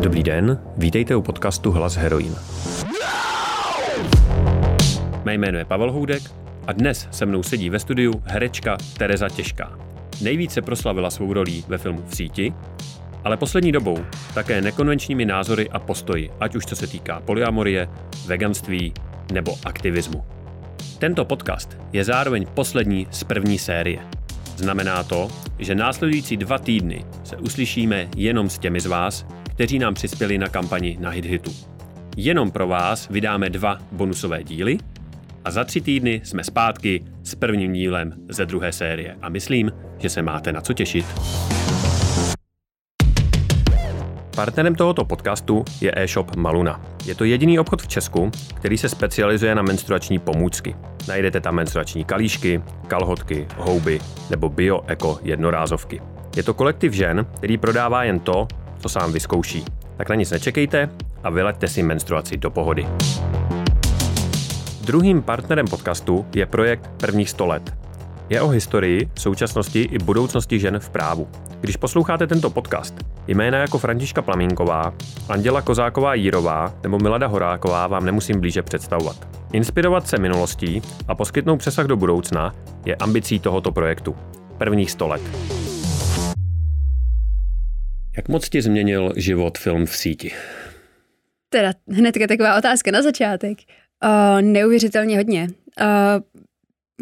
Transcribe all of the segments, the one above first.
Dobrý den, vítejte u podcastu Hlas heroin. Mé jméno je Pavel Houdek a dnes se mnou sedí ve studiu herečka Tereza Těžká. Nejvíce proslavila svou rolí ve filmu V síti, ale poslední dobou také nekonvenčními názory a postoji, ať už co se týká polyamorie, veganství nebo aktivismu. Tento podcast je zároveň poslední z první série. Znamená to, že následující dva týdny se uslyšíme jenom s těmi z vás, kteří nám přispěli na kampani na HitHitu. Jenom pro vás vydáme dva bonusové díly a za tři týdny jsme zpátky s prvním dílem ze druhé série a myslím, že se máte na co těšit. Partnerem tohoto podcastu je e-shop Maluna. Je to jediný obchod v Česku, který se specializuje na menstruační pomůcky. Najdete tam menstruační kalíšky, kalhotky, houby nebo bio-eko jednorázovky. Je to kolektiv žen, který prodává jen to, co sám vyzkouší. Tak na nic nečekejte a vyleďte si menstruaci do pohody. Druhým partnerem podcastu je projekt Prvních 100 let. Je o historii, současnosti i budoucnosti žen v právu. Když posloucháte tento podcast, jména jako Františka Plamínková, Anděla Kozáková Jírová nebo Milada Horáková vám nemusím blíže představovat. Inspirovat se minulostí a poskytnout přesah do budoucna je ambicí tohoto projektu. Prvních 100 let. Jak moc ti změnil život film v síti? Teda hnedka taková otázka na začátek. Uh, neuvěřitelně hodně. Uh,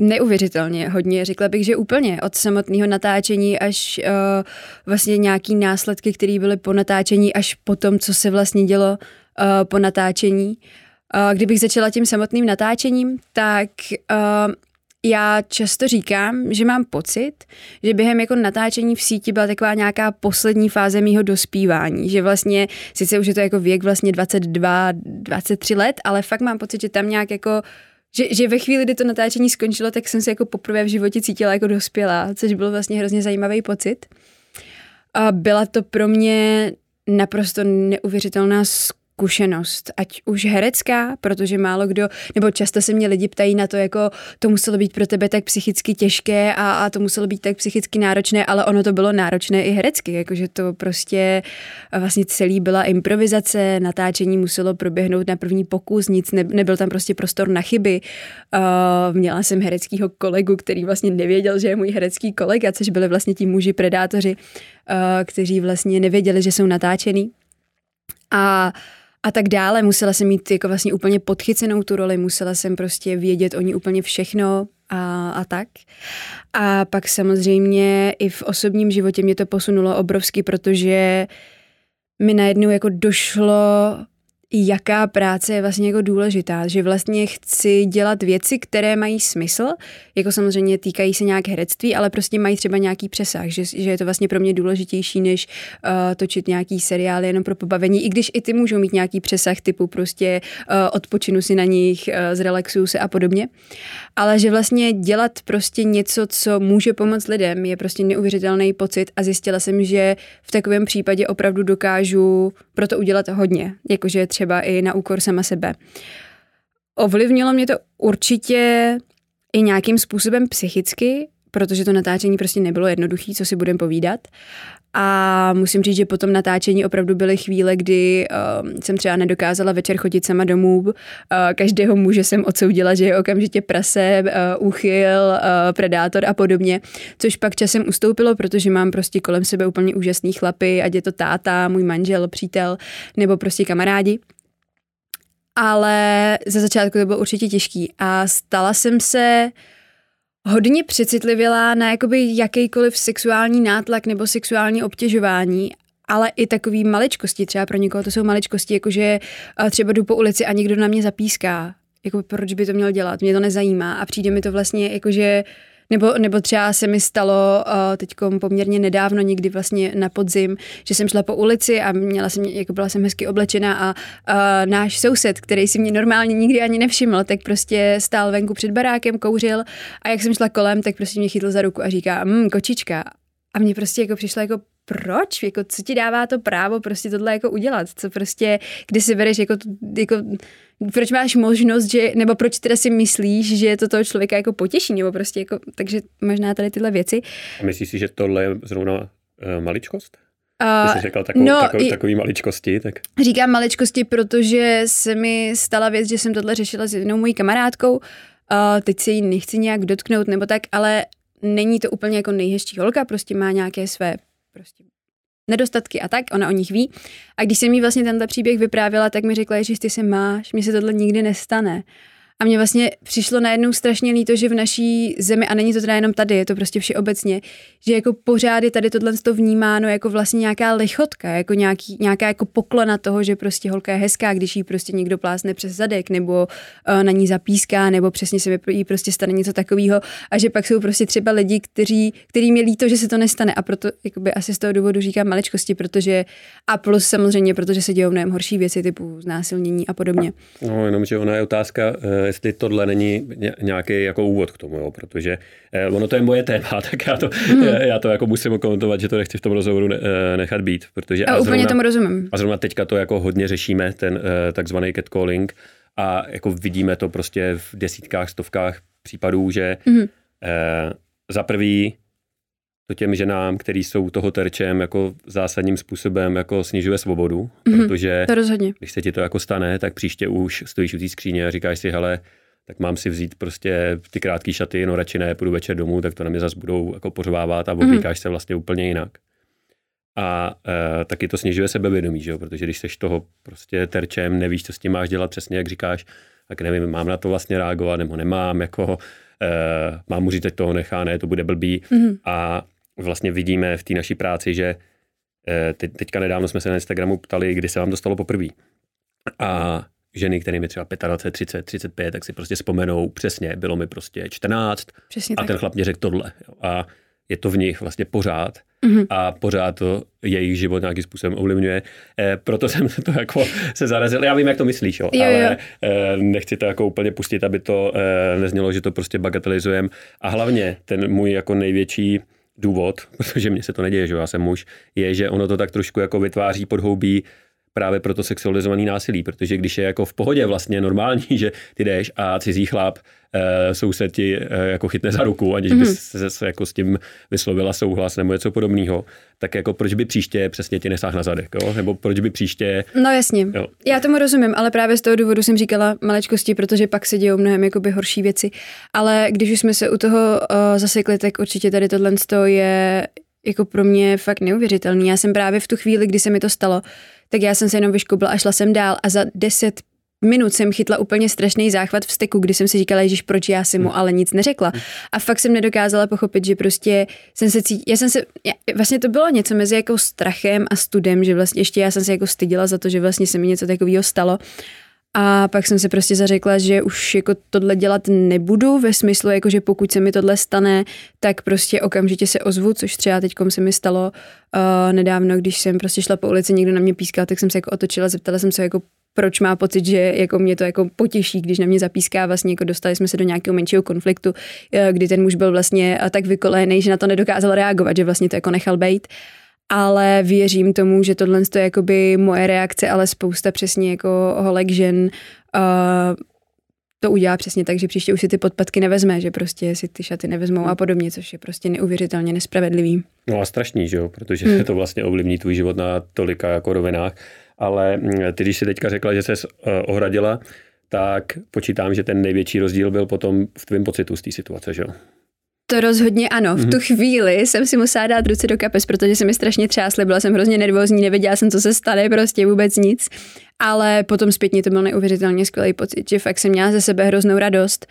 neuvěřitelně hodně. Řekla bych, že úplně od samotného natáčení až uh, vlastně nějaký následky, které byly po natáčení, až po tom, co se vlastně dělo uh, po natáčení. Uh, kdybych začala tím samotným natáčením, tak uh, já často říkám, že mám pocit, že během jako natáčení v síti byla taková nějaká poslední fáze mýho dospívání, že vlastně, sice už je to jako věk vlastně 22, 23 let, ale fakt mám pocit, že tam nějak jako že, že ve chvíli, kdy to natáčení skončilo, tak jsem se jako poprvé v životě cítila jako dospělá, což byl vlastně hrozně zajímavý pocit. A byla to pro mě naprosto neuvěřitelná zkušenost, ať už herecká, protože málo kdo, nebo často se mě lidi ptají na to, jako to muselo být pro tebe tak psychicky těžké a, a to muselo být tak psychicky náročné, ale ono to bylo náročné i herecky, jakože to prostě vlastně celý byla improvizace, natáčení muselo proběhnout na první pokus, nic ne, nebyl tam prostě prostor na chyby. Uh, měla jsem hereckýho kolegu, který vlastně nevěděl, že je můj herecký kolega, což byli vlastně ti muži predátoři, uh, kteří vlastně nevěděli, že jsou natáčený. A uh, a tak dále. Musela jsem mít jako vlastně úplně podchycenou tu roli, musela jsem prostě vědět o ní úplně všechno a, a tak. A pak samozřejmě i v osobním životě mě to posunulo obrovsky, protože mi najednou jako došlo jaká práce je vlastně jako důležitá, že vlastně chci dělat věci, které mají smysl, jako samozřejmě týkají se nějak herectví, ale prostě mají třeba nějaký přesah, že, že je to vlastně pro mě důležitější, než uh, točit nějaký seriál jenom pro pobavení, i když i ty můžou mít nějaký přesah typu prostě uh, odpočinu si na nich, uh, zrelaxuju se a podobně, ale že vlastně dělat prostě něco, co může pomoct lidem, je prostě neuvěřitelný pocit a zjistila jsem, že v takovém případě opravdu dokážu pro to udělat hodně, jakože třeba i na úkor sama sebe. Ovlivnilo mě to určitě i nějakým způsobem psychicky, protože to natáčení prostě nebylo jednoduché, co si budem povídat. A musím říct, že po tom natáčení opravdu byly chvíle, kdy uh, jsem třeba nedokázala večer chodit sama domů. Uh, každého muže jsem odsoudila, že je okamžitě prase, uh, úchyl, uh, predátor a podobně. Což pak časem ustoupilo, protože mám prostě kolem sebe úplně úžasný chlapy, ať je to táta, můj manžel, přítel nebo prostě kamarádi. Ale ze začátku to bylo určitě těžký a stala jsem se hodně přecitlivěla na jakoby jakýkoliv sexuální nátlak nebo sexuální obtěžování ale i takový maličkosti, třeba pro někoho to jsou maličkosti, jakože eh, třeba jdu po ulici a někdo na mě zapíská. Jako proč by to měl dělat? Mě to nezajímá a přijde mi to vlastně jakože nebo, nebo třeba se mi stalo uh, teď poměrně nedávno, někdy vlastně na podzim, že jsem šla po ulici a měla jsem, jako byla jsem hezky oblečená a uh, náš soused, který si mě normálně nikdy ani nevšiml, tak prostě stál venku před barákem, kouřil a jak jsem šla kolem, tak prostě mě chytl za ruku a říká, mmm, kočička. A mně prostě jako přišlo jako proč? Jako, co ti dává to právo prostě tohle jako udělat? Co prostě, kdy si bereš jako, jako proč máš možnost, že, nebo proč teda si myslíš, že to toho člověka jako potěší, nebo prostě jako, takže možná tady tyhle věci. A myslíš si, že tohle je zrovna uh, maličkost? Uh, jsi řekla takovou, no, takový, takový maličkosti, tak... Říkám maličkosti, protože se mi stala věc, že jsem tohle řešila s jednou mojí kamarádkou. Uh, teď se jí nechci nějak dotknout nebo tak, ale není to úplně jako nejhezčí holka, prostě má nějaké své prostě nedostatky a tak, ona o nich ví. A když jsem jí vlastně tenhle příběh vyprávěla, tak mi řekla, že ty se máš, mně se tohle nikdy nestane. A mně vlastně přišlo najednou strašně líto, že v naší zemi, a není to teda jenom tady, je to prostě všeobecně, že jako pořád je tady tohle to vnímáno jako vlastně nějaká lichotka, jako nějaký, nějaká jako poklona toho, že prostě holka je hezká, když jí prostě někdo plásne přes zadek, nebo uh, na ní zapíská, nebo přesně se jí prostě stane něco takového. A že pak jsou prostě třeba lidi, kteří, kterým je líto, že se to nestane. A proto jakoby asi z toho důvodu říkám maličkosti, protože a plus samozřejmě, protože se dějou mnohem horší věci typu znásilnění a podobně. No, jenom, že ona je otázka, eh, jestli tohle není nějaký jako úvod k tomu, jo, protože eh, ono to je moje téma, tak já to, mm. já to jako musím komentovat, že to nechci v tom rozhovoru eh, nechat být. Protože a, a úplně zrovna, tomu rozumím. A zrovna teďka to jako hodně řešíme, ten takzvaný catcalling a jako vidíme to prostě v desítkách, stovkách případů, že mm. eh, za prvý to těm ženám, který jsou toho terčem, jako zásadním způsobem jako snižuje svobodu, mm-hmm, protože to rozhodně. když se ti to jako stane, tak příště už stojíš u té skříně a říkáš si, hele, tak mám si vzít prostě ty krátké šaty, no radši ne, půjdu večer domů, tak to na mě zase budou jako pořvávat a mhm. oblíkáš mm. se vlastně úplně jinak. A e, taky to snižuje sebevědomí, že jo? protože když seš toho prostě terčem, nevíš, co s tím máš dělat přesně, jak říkáš, tak nevím, mám na to vlastně reagovat, nebo nemám, jako e, mám mu říct, toho nechá, ne, to bude blbý. Mm. A vlastně vidíme v té naší práci, že e, te, teďka nedávno jsme se na Instagramu ptali, kdy se vám to stalo poprvé. A ženy, kterým je třeba 25, 30, 35, tak si prostě vzpomenou přesně, bylo mi prostě 14 přesně a tak. ten chlap mě řekl tohle. A je to v nich vlastně pořád mm-hmm. a pořád to jejich život nějakým způsobem ovlivňuje. E, proto jsem to jako se zarazil. Já vím, jak to myslíš, jo, jo ale jo. E, nechci to jako úplně pustit, aby to e, neznělo, že to prostě bagatelizujem. A hlavně ten můj jako největší důvod, protože mně se to neděje, že já jsem muž, je, že ono to tak trošku jako vytváří podhoubí právě pro to sexualizovaný násilí, protože když je jako v pohodě vlastně normální, že ty jdeš a cizí chlap soused ti e, jako chytne za ruku, aniž mm-hmm. bys se, se jako s tím vyslovila souhlas nebo něco podobného, tak jako proč by příště přesně ti nesáh na zadek, jo? nebo proč by příště... No jasně, jo. já tomu rozumím, ale právě z toho důvodu jsem říkala malečkosti, protože pak se dějou mnohem jakoby horší věci, ale když už jsme se u toho uh, zasekli, tak určitě tady tohle je jako pro mě fakt neuvěřitelný. Já jsem právě v tu chvíli, kdy se mi to stalo, tak já jsem se jenom vyškubla a šla jsem dál a za deset minut jsem chytla úplně strašný záchvat v steku, kdy jsem si říkala, že proč já si mu hmm. ale nic neřekla. A fakt jsem nedokázala pochopit, že prostě jsem se cítila, já jsem se, já, vlastně to bylo něco mezi jako strachem a studem, že vlastně ještě já jsem se jako stydila za to, že vlastně se mi něco takového stalo. A pak jsem se prostě zařekla, že už jako tohle dělat nebudu ve smyslu, jako že pokud se mi tohle stane, tak prostě okamžitě se ozvu, což třeba teď se mi stalo uh, nedávno, když jsem prostě šla po ulici, někdo na mě pískal, tak jsem se jako otočila, zeptala jsem se jako proč má pocit, že jako mě to jako potěší, když na mě zapíská, vlastně jako dostali jsme se do nějakého menšího konfliktu, eh, kdy ten muž byl vlastně tak vykolený, že na to nedokázal reagovat, že vlastně to jako nechal bejt. Uh, ale věřím tomu, že tohle je jakoby moje reakce, ale spousta přesně jako holek žen uh, to udělá přesně tak, že příště už si ty podpatky nevezme, že prostě si ty šaty nevezmou a podobně, což je prostě neuvěřitelně nespravedlivý. No a strašný, že jo, protože hmm. to vlastně ovlivní tvůj život na tolika jako rovinách. Ale mm, ty, když si teďka řekla, že se uh, ohradila, tak počítám, že ten největší rozdíl byl potom v tvém pocitu z té situace, že jo? To rozhodně ano. V tu mhm. chvíli jsem si musela dát ruce do kapes, protože se mi strašně třásly, byla jsem hrozně nervózní, nevěděla jsem, co se stane, prostě vůbec nic. Ale potom zpětně to byl neuvěřitelně skvělý pocit, že fakt jsem měla ze sebe hroznou radost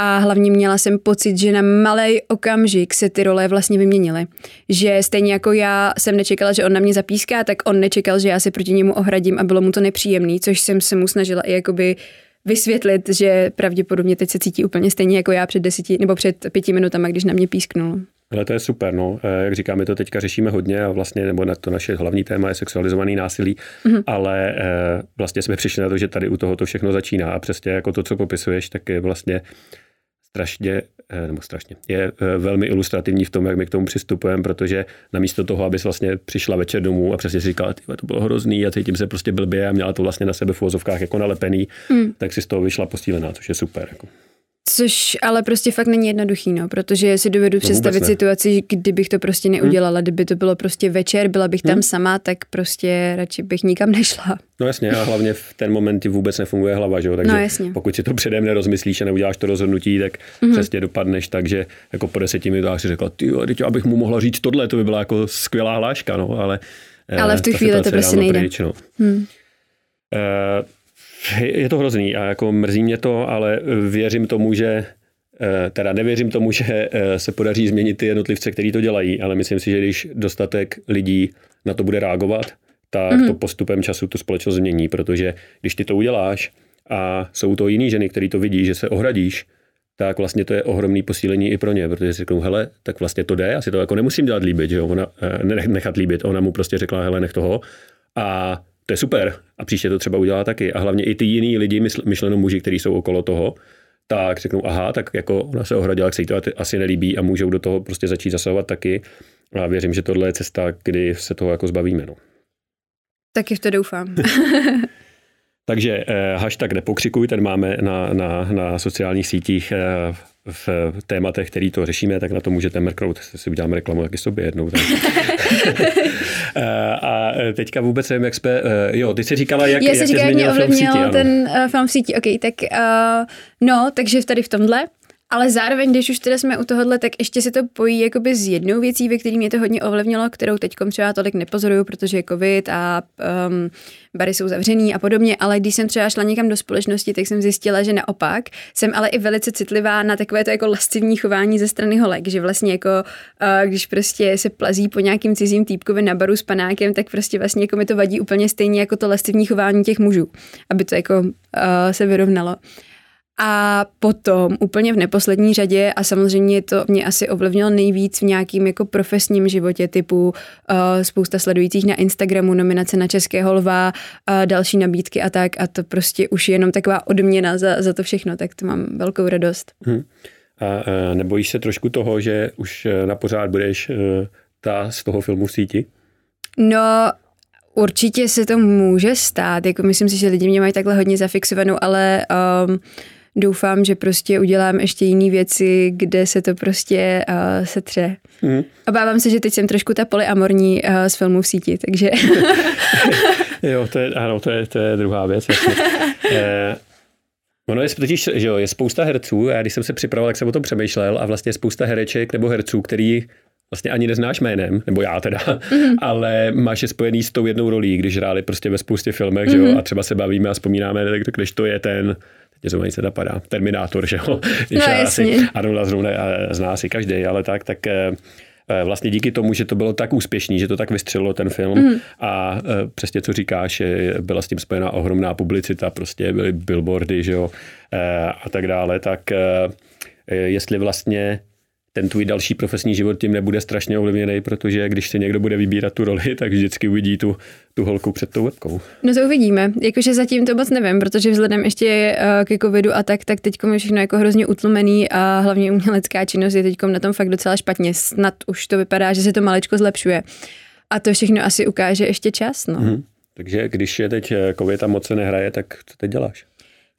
a hlavně měla jsem pocit, že na malý okamžik se ty role vlastně vyměnily. Že stejně jako já jsem nečekala, že on na mě zapíská, tak on nečekal, že já se proti němu ohradím a bylo mu to nepříjemný, což jsem se mu snažila i jakoby vysvětlit, že pravděpodobně teď se cítí úplně stejně jako já před deseti nebo před pěti minutami, když na mě písknul. Ale to je super, no. Eh, jak říkám, my to teďka řešíme hodně a vlastně, nebo na to naše hlavní téma je sexualizovaný násilí, mm-hmm. ale eh, vlastně jsme přišli na to, že tady u toho to všechno začíná a přesně jako to, co popisuješ, tak je vlastně strašně, eh, nebo strašně, je eh, velmi ilustrativní v tom, jak my k tomu přistupujeme, protože namísto toho, abys vlastně přišla večer domů a přesně si říkala, to bylo hrozný a cítím se prostě blbě a měla to vlastně na sebe v jako nalepený, mm. tak si z toho vyšla posílená, což je super. Jako. Což ale prostě fakt není jednoduchý, no, protože si dovedu představit situaci, kdybych to prostě neudělala, hmm. kdyby to bylo prostě večer, byla bych tam hmm. sama, tak prostě radši bych nikam nešla. No jasně, a hlavně v ten moment ti vůbec nefunguje hlava, že jo? takže no, jasně. pokud si to předem nerozmyslíš a neuděláš to rozhodnutí, tak hmm. přesně dopadneš, takže jako po deseti minutách si řekla, ty teď abych mu mohla říct tohle, to by byla jako skvělá hláška, no, ale ale v tu chvíli to prostě nejde. Pryč, no. hmm. uh, je to hrozný a jako mrzí mě to, ale věřím tomu, že eh, teda nevěřím tomu, že eh, se podaří změnit ty jednotlivce, kteří to dělají, ale myslím si, že když dostatek lidí na to bude reagovat, tak mm-hmm. to postupem času tu společnost změní, protože když ty to uděláš a jsou to jiný ženy, který to vidí, že se ohradíš, tak vlastně to je ohromný posílení i pro ně, protože si řeknou, hele, tak vlastně to jde, asi to jako nemusím dělat líbit, že jo, ona, eh, nechat líbit, ona mu prostě řekla, hele, nech toho a to je super a příště to třeba udělá taky. A hlavně i ty jiný lidi, myšleno muži, kteří jsou okolo toho, tak řeknou, aha, tak jako ona se ohradila, jak se jí to asi nelíbí a můžou do toho prostě začít zasahovat taky. A věřím, že tohle je cesta, kdy se toho jako zbavíme. No. Taky v to doufám. Takže eh, hashtag nepokřikuj, ten máme na, na, na sociálních sítích eh, v tématech, který to řešíme, tak na to můžete mrknout, si uděláme reklamu taky sobě jednou. Tak. Eh, a teďka vůbec nevím, jak jsme, eh, jo, ty jsi říkala, jak, Já jak říkala, jak mě ovlivnil ten uh, film v síti, ok, tak uh, no, takže tady v tomhle, ale zároveň, když už teda jsme u tohohle, tak ještě se to pojí jakoby s jednou věcí, ve které mě to hodně ovlivnilo, kterou teď třeba tolik nepozoruju, protože je covid a um, bary jsou zavřený a podobně, ale když jsem třeba šla někam do společnosti, tak jsem zjistila, že naopak jsem ale i velice citlivá na takové to jako lascivní chování ze strany holek, že vlastně jako uh, když prostě se plazí po nějakým cizím týpkovi na baru s panákem, tak prostě vlastně jako mi to vadí úplně stejně jako to lascivní chování těch mužů, aby to jako uh, se vyrovnalo. A potom úplně v neposlední řadě a samozřejmě to mě asi ovlivnilo nejvíc v nějakým jako profesním životě typu uh, spousta sledujících na Instagramu, nominace na Českého lva, uh, další nabídky a tak a to prostě už je jenom taková odměna za, za to všechno, tak to mám velkou radost. Hmm. A, a nebojíš se trošku toho, že už e, na pořád budeš uh, ta z toho filmu v síti? No, určitě se to může stát, jako myslím si, že lidi mě mají takhle hodně zafixovanou, ale um, doufám, že prostě udělám ještě jiné věci, kde se to prostě uh, setře. Mm. Obávám se, že teď jsem trošku ta polyamorní uh, z filmů v síti, takže... jo, to je, ano, to je, to je druhá věc. eh, Ono je totiž, že jo, je spousta herců, já když jsem se připravoval, tak jsem o tom přemýšlel a vlastně spousta hereček nebo herců, který vlastně ani neznáš jménem, nebo já teda, mm-hmm. ale máš je spojený s tou jednou rolí, když hráli prostě ve spoustě filmech, mm-hmm. že jo, mhm. a třeba se bavíme a vzpomínáme, tak když to je ten, teď zrovna se napadá, Terminátor, že jo, no, asi Arnolda zrovna zná si každý, ale tak, tak eh, eh, vlastně díky tomu, že to bylo tak úspěšný, že to tak vystřelilo ten film mm. a eh, přesně co říkáš, byla s tím spojená ohromná publicita, prostě byly billboardy, že jo, a tak dále, tak jestli vlastně ten tvůj další profesní život tím nebude strašně ovlivněný, protože když se někdo bude vybírat tu roli, tak vždycky uvidí tu, tu holku před tou webkou. No to uvidíme. Jakože zatím to moc nevím, protože vzhledem ještě uh, ke covidu a tak, tak teď je všechno jako hrozně utlumený a hlavně umělecká činnost je teď na tom fakt docela špatně. Snad už to vypadá, že se to maličko zlepšuje. A to všechno asi ukáže ještě čas. No. Hmm. Takže když je teď eh, covid a moc se nehraje, tak co teď děláš?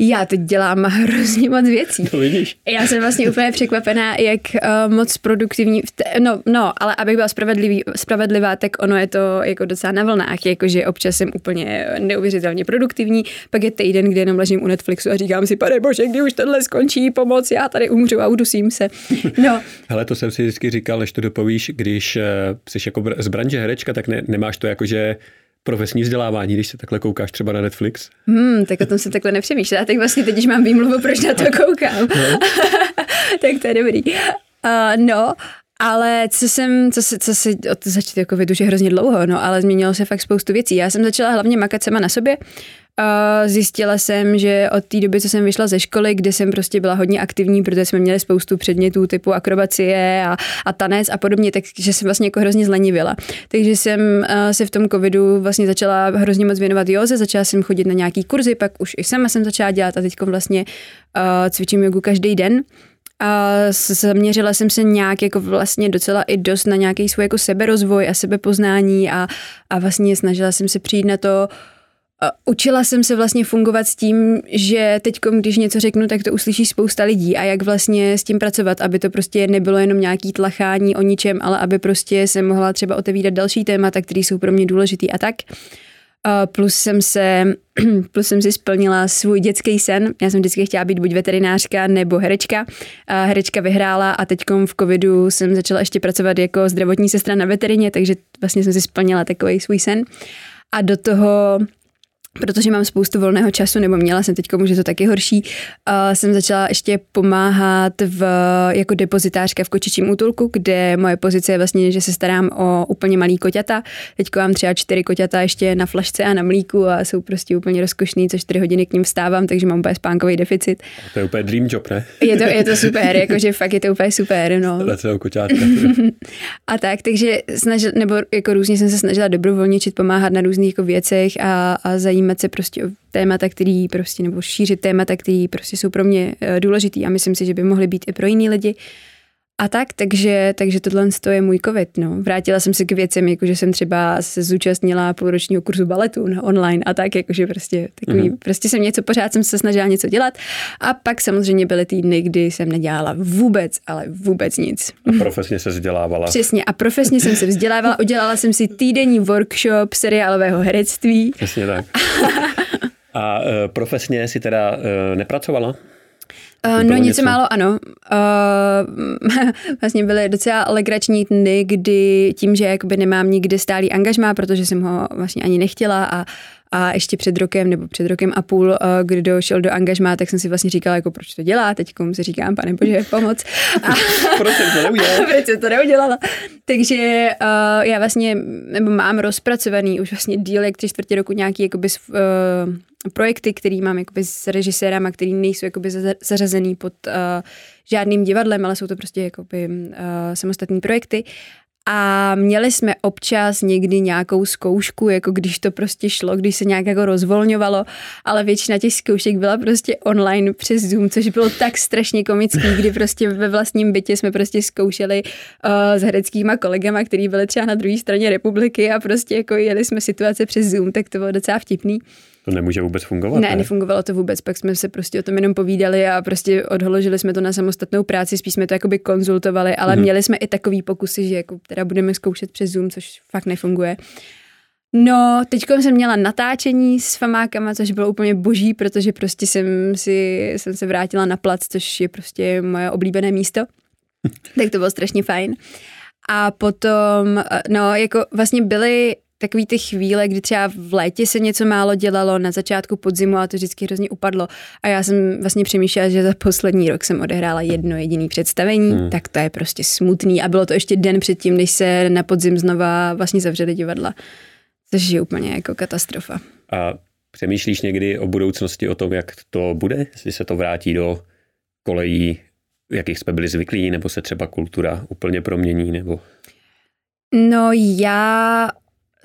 Já teď dělám hrozně moc věcí. To vidíš. Já jsem vlastně úplně překvapená, jak uh, moc produktivní, no, no, ale abych byla spravedlivý, spravedlivá, tak ono je to jako docela na vlnách, jakože občas jsem úplně neuvěřitelně produktivní, pak je týden, kdy jenom ležím u Netflixu a říkám si, pane bože, kdy už tohle skončí, pomoc, já tady umřu a udusím se. No. Hele, to jsem si vždycky říkal, než to dopovíš, když uh, jsi jako z branže herečka, tak ne, nemáš to jako, že profesní vzdělávání, když se takhle koukáš třeba na Netflix? Hmm, tak o tom jsem takhle nepřemýšlela. Tak vlastně teď už mám výmluvu, proč na to koukám. No. tak to je dobrý. Uh, no, ale co jsem, co se, co se od začátku jako už je hrozně dlouho, no, ale změnilo se fakt spoustu věcí. Já jsem začala hlavně makat sama na sobě, Zjistila jsem, že od té doby, co jsem vyšla ze školy, kde jsem prostě byla hodně aktivní, protože jsme měli spoustu předmětů typu akrobacie a, a tanec a podobně, takže jsem vlastně jako hrozně zlenivila. Takže jsem se v tom covidu vlastně začala hrozně moc věnovat józe, začala jsem chodit na nějaký kurzy, pak už i sama jsem začala dělat a teď vlastně cvičím jogu každý den. A zaměřila jsem se nějak jako vlastně docela i dost na nějaký svůj jako seberozvoj a sebepoznání a, a vlastně snažila jsem se přijít na to, Učila jsem se vlastně fungovat s tím, že teď, když něco řeknu, tak to uslyší spousta lidí a jak vlastně s tím pracovat, aby to prostě nebylo jenom nějaký tlachání o ničem, ale aby prostě se mohla třeba otevírat další témata, které jsou pro mě důležitý a tak. Plus jsem se, plus jsem si splnila svůj dětský sen. Já jsem vždycky chtěla být buď veterinářka nebo herečka. Herečka vyhrála a teď v covidu jsem začala ještě pracovat jako zdravotní sestra na veterině, takže vlastně jsem si splnila takový svůj sen. A do toho protože mám spoustu volného času, nebo měla jsem teď, že to taky horší, uh, jsem začala ještě pomáhat v, jako depozitářka v kočičím útulku, kde moje pozice je vlastně, že se starám o úplně malý koťata. Teď mám třeba čtyři koťata ještě na flašce a na mlíku a jsou prostě úplně rozkošný, co čtyři hodiny k ním vstávám, takže mám úplně spánkový deficit. To je úplně dream job, ne? Je to, je to super, jakože fakt je to úplně super, no. a tak, takže snažil, nebo jako různě jsem se snažila dobrovolničit, pomáhat na různých jako věcech a, a zajímat zajímat se prostě o témata, který prostě, nebo šířit témata, který prostě jsou pro mě eh, důležitý a myslím si, že by mohly být i pro jiný lidi. A tak, takže, takže tohle je můj covid. No. Vrátila jsem se k věcem, jakože jsem třeba se zúčastnila půlročního kurzu baletu na online a tak, jakože prostě takový, mm-hmm. prostě jsem něco, pořád jsem se snažila něco dělat. A pak samozřejmě byly týdny, kdy jsem nedělala vůbec, ale vůbec nic. A profesně se vzdělávala. Přesně, a profesně jsem se vzdělávala, udělala jsem si týdenní workshop seriálového herectví. Přesně tak. A uh, profesně si teda uh, nepracovala? Uh, no něco, něco málo ano. Uh, vlastně byly docela legrační dny, kdy tím, že jakoby nemám nikdy stálý angažmá, protože jsem ho vlastně ani nechtěla a a ještě před rokem nebo před rokem a půl, kdy došel do angažmá, tak jsem si vlastně říkala, jako proč to dělá, teď si říkám, pane bože, pomoc. A, proč jsem to neudělala? proč jsem to neudělala. Takže uh, já vlastně, nebo mám rozpracovaný už vlastně díl, jak tři čtvrtě roku nějaký jakoby, uh, projekty, který mám jakoby s režisérama, který nejsou jakoby zařazený pod uh, žádným divadlem, ale jsou to prostě jakoby uh, samostatní projekty. A měli jsme občas někdy nějakou zkoušku, jako když to prostě šlo, když se nějak jako rozvolňovalo, ale většina těch zkoušek byla prostě online přes Zoom, což bylo tak strašně komický, kdy prostě ve vlastním bytě jsme prostě zkoušeli uh, s hereckýma kolegama, který byli třeba na druhé straně republiky a prostě jako jeli jsme situace přes Zoom, tak to bylo docela vtipný. To nemůže vůbec fungovat. Ne, ne, nefungovalo to vůbec. Pak jsme se prostě o tom jenom povídali a prostě odholožili jsme to na samostatnou práci, spíš jsme to jakoby konzultovali, ale mm-hmm. měli jsme i takový pokusy, že jako teda budeme zkoušet přes Zoom, což fakt nefunguje. No, teď jsem měla natáčení s famákama, což bylo úplně boží, protože prostě jsem, si, jsem se vrátila na plac, což je prostě moje oblíbené místo. tak to bylo strašně fajn. A potom, no, jako vlastně byly takový ty chvíle, kdy třeba v létě se něco málo dělalo, na začátku podzimu a to vždycky hrozně upadlo. A já jsem vlastně přemýšlela, že za poslední rok jsem odehrála jedno jediné představení, hmm. tak to je prostě smutný. A bylo to ještě den předtím, než se na podzim znova vlastně zavřely divadla. Což je úplně jako katastrofa. A přemýšlíš někdy o budoucnosti, o tom, jak to bude? Jestli se to vrátí do kolejí, jakých jsme byli zvyklí, nebo se třeba kultura úplně promění, nebo... No já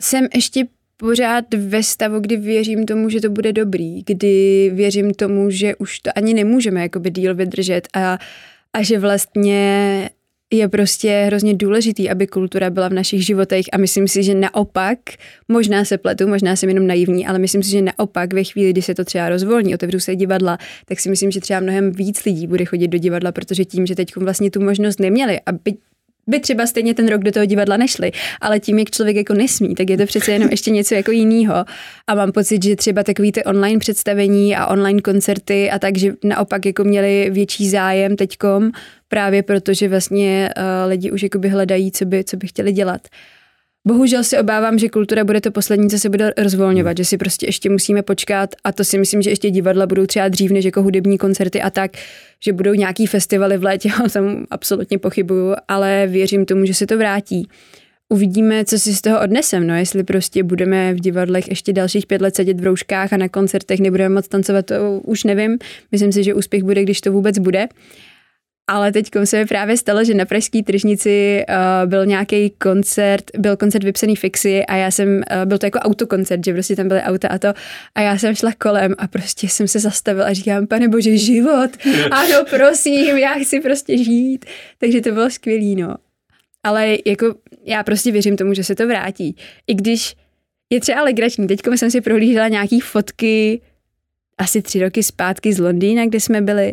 jsem ještě pořád ve stavu, kdy věřím tomu, že to bude dobrý, kdy věřím tomu, že už to ani nemůžeme jakoby díl vydržet a, a že vlastně je prostě hrozně důležitý, aby kultura byla v našich životech a myslím si, že naopak, možná se pletu, možná jsem jenom naivní, ale myslím si, že naopak ve chvíli, kdy se to třeba rozvolní, otevřou se divadla, tak si myslím, že třeba mnohem víc lidí bude chodit do divadla, protože tím, že teď vlastně tu možnost neměli a byť by třeba stejně ten rok do toho divadla nešli, ale tím, jak člověk jako nesmí, tak je to přece jenom ještě něco jako jiného. A mám pocit, že třeba takový ty online představení a online koncerty a tak, že naopak jako měli větší zájem teďkom, právě protože vlastně uh, lidi už jakoby hledají, co by, co by chtěli dělat. Bohužel si obávám, že kultura bude to poslední, co se bude rozvolňovat, hmm. že si prostě ještě musíme počkat a to si myslím, že ještě divadla budou třeba dřív než jako hudební koncerty a tak, že budou nějaký festivaly v létě, o tom absolutně pochybuju, ale věřím tomu, že se to vrátí. Uvidíme, co si z toho odnesem, no jestli prostě budeme v divadlech ještě dalších pět let sedět v rouškách a na koncertech nebudeme moc tancovat, to už nevím. Myslím si, že úspěch bude, když to vůbec bude. Ale teď se mi právě stalo, že na Pražské tržnici uh, byl nějaký koncert, byl koncert vypsaný fixy a já jsem, uh, byl to jako autokoncert, že prostě tam byly auta a to a já jsem šla kolem a prostě jsem se zastavila a říkám, pane bože, život, ano, prosím, já chci prostě žít. Takže to bylo skvělý, no. Ale jako já prostě věřím tomu, že se to vrátí. I když je třeba legrační. Teď jsem si prohlížela nějaký fotky asi tři roky zpátky z Londýna, kde jsme byli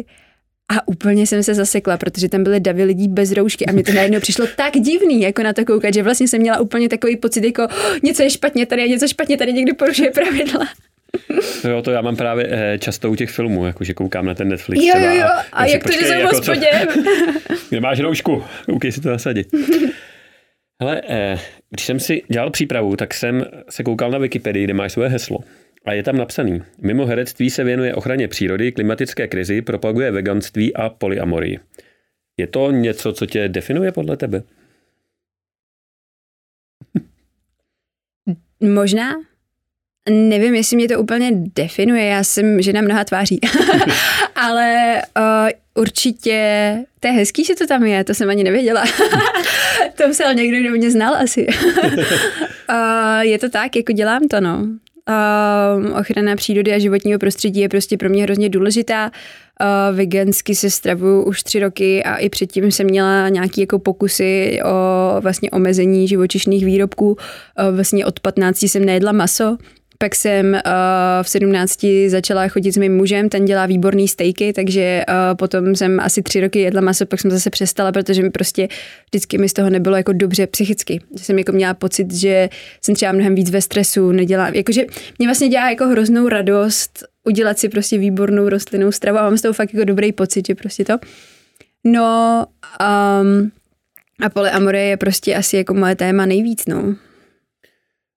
a úplně jsem se zasekla, protože tam byly davy lidí bez roušky a mě to najednou přišlo tak divný, jako na to koukat, že vlastně jsem měla úplně takový pocit, jako oh, něco je špatně tady, něco špatně tady, někdo porušuje pravidla. No jo, to já mám právě eh, často u těch filmů, jako že koukám na ten Netflix. Jo, jo, jo, a, a jak to, že jsem v jako? Nemáš roušku, koukej si to nasadit. Hele, eh, když jsem si dělal přípravu, tak jsem se koukal na Wikipedii, kde máš svoje heslo. A je tam napsaný. Mimo herectví se věnuje ochraně přírody, klimatické krizi, propaguje veganství a polyamorii. Je to něco, co tě definuje podle tebe? Možná. Nevím, jestli mě to úplně definuje. Já jsem žena mnoha tváří. Ale uh, určitě, to je hezký, že to tam je, to jsem ani nevěděla. to psal někdo, kdo mě znal asi. uh, je to tak, jako dělám to, no. Uh, ochrana přírody a životního prostředí je prostě pro mě hrozně důležitá. Vegansky se stravuju už tři roky a i předtím jsem měla nějaké jako pokusy o vlastně omezení živočišných výrobků. Vlastně od 15 jsem nejedla maso, pak jsem uh, v 17 začala chodit s mým mužem, ten dělá výborný stejky, takže uh, potom jsem asi tři roky jedla maso, pak jsem zase přestala, protože mi prostě vždycky mi z toho nebylo jako dobře psychicky. Že jsem jako měla pocit, že jsem třeba mnohem víc ve stresu, nedělám, jakože mě vlastně dělá jako hroznou radost udělat si prostě výbornou rostlinnou stravu a mám z toho fakt jako dobrý pocit, že prostě to. No, um, a polyamorie je prostě asi jako moje téma nejvíc, no.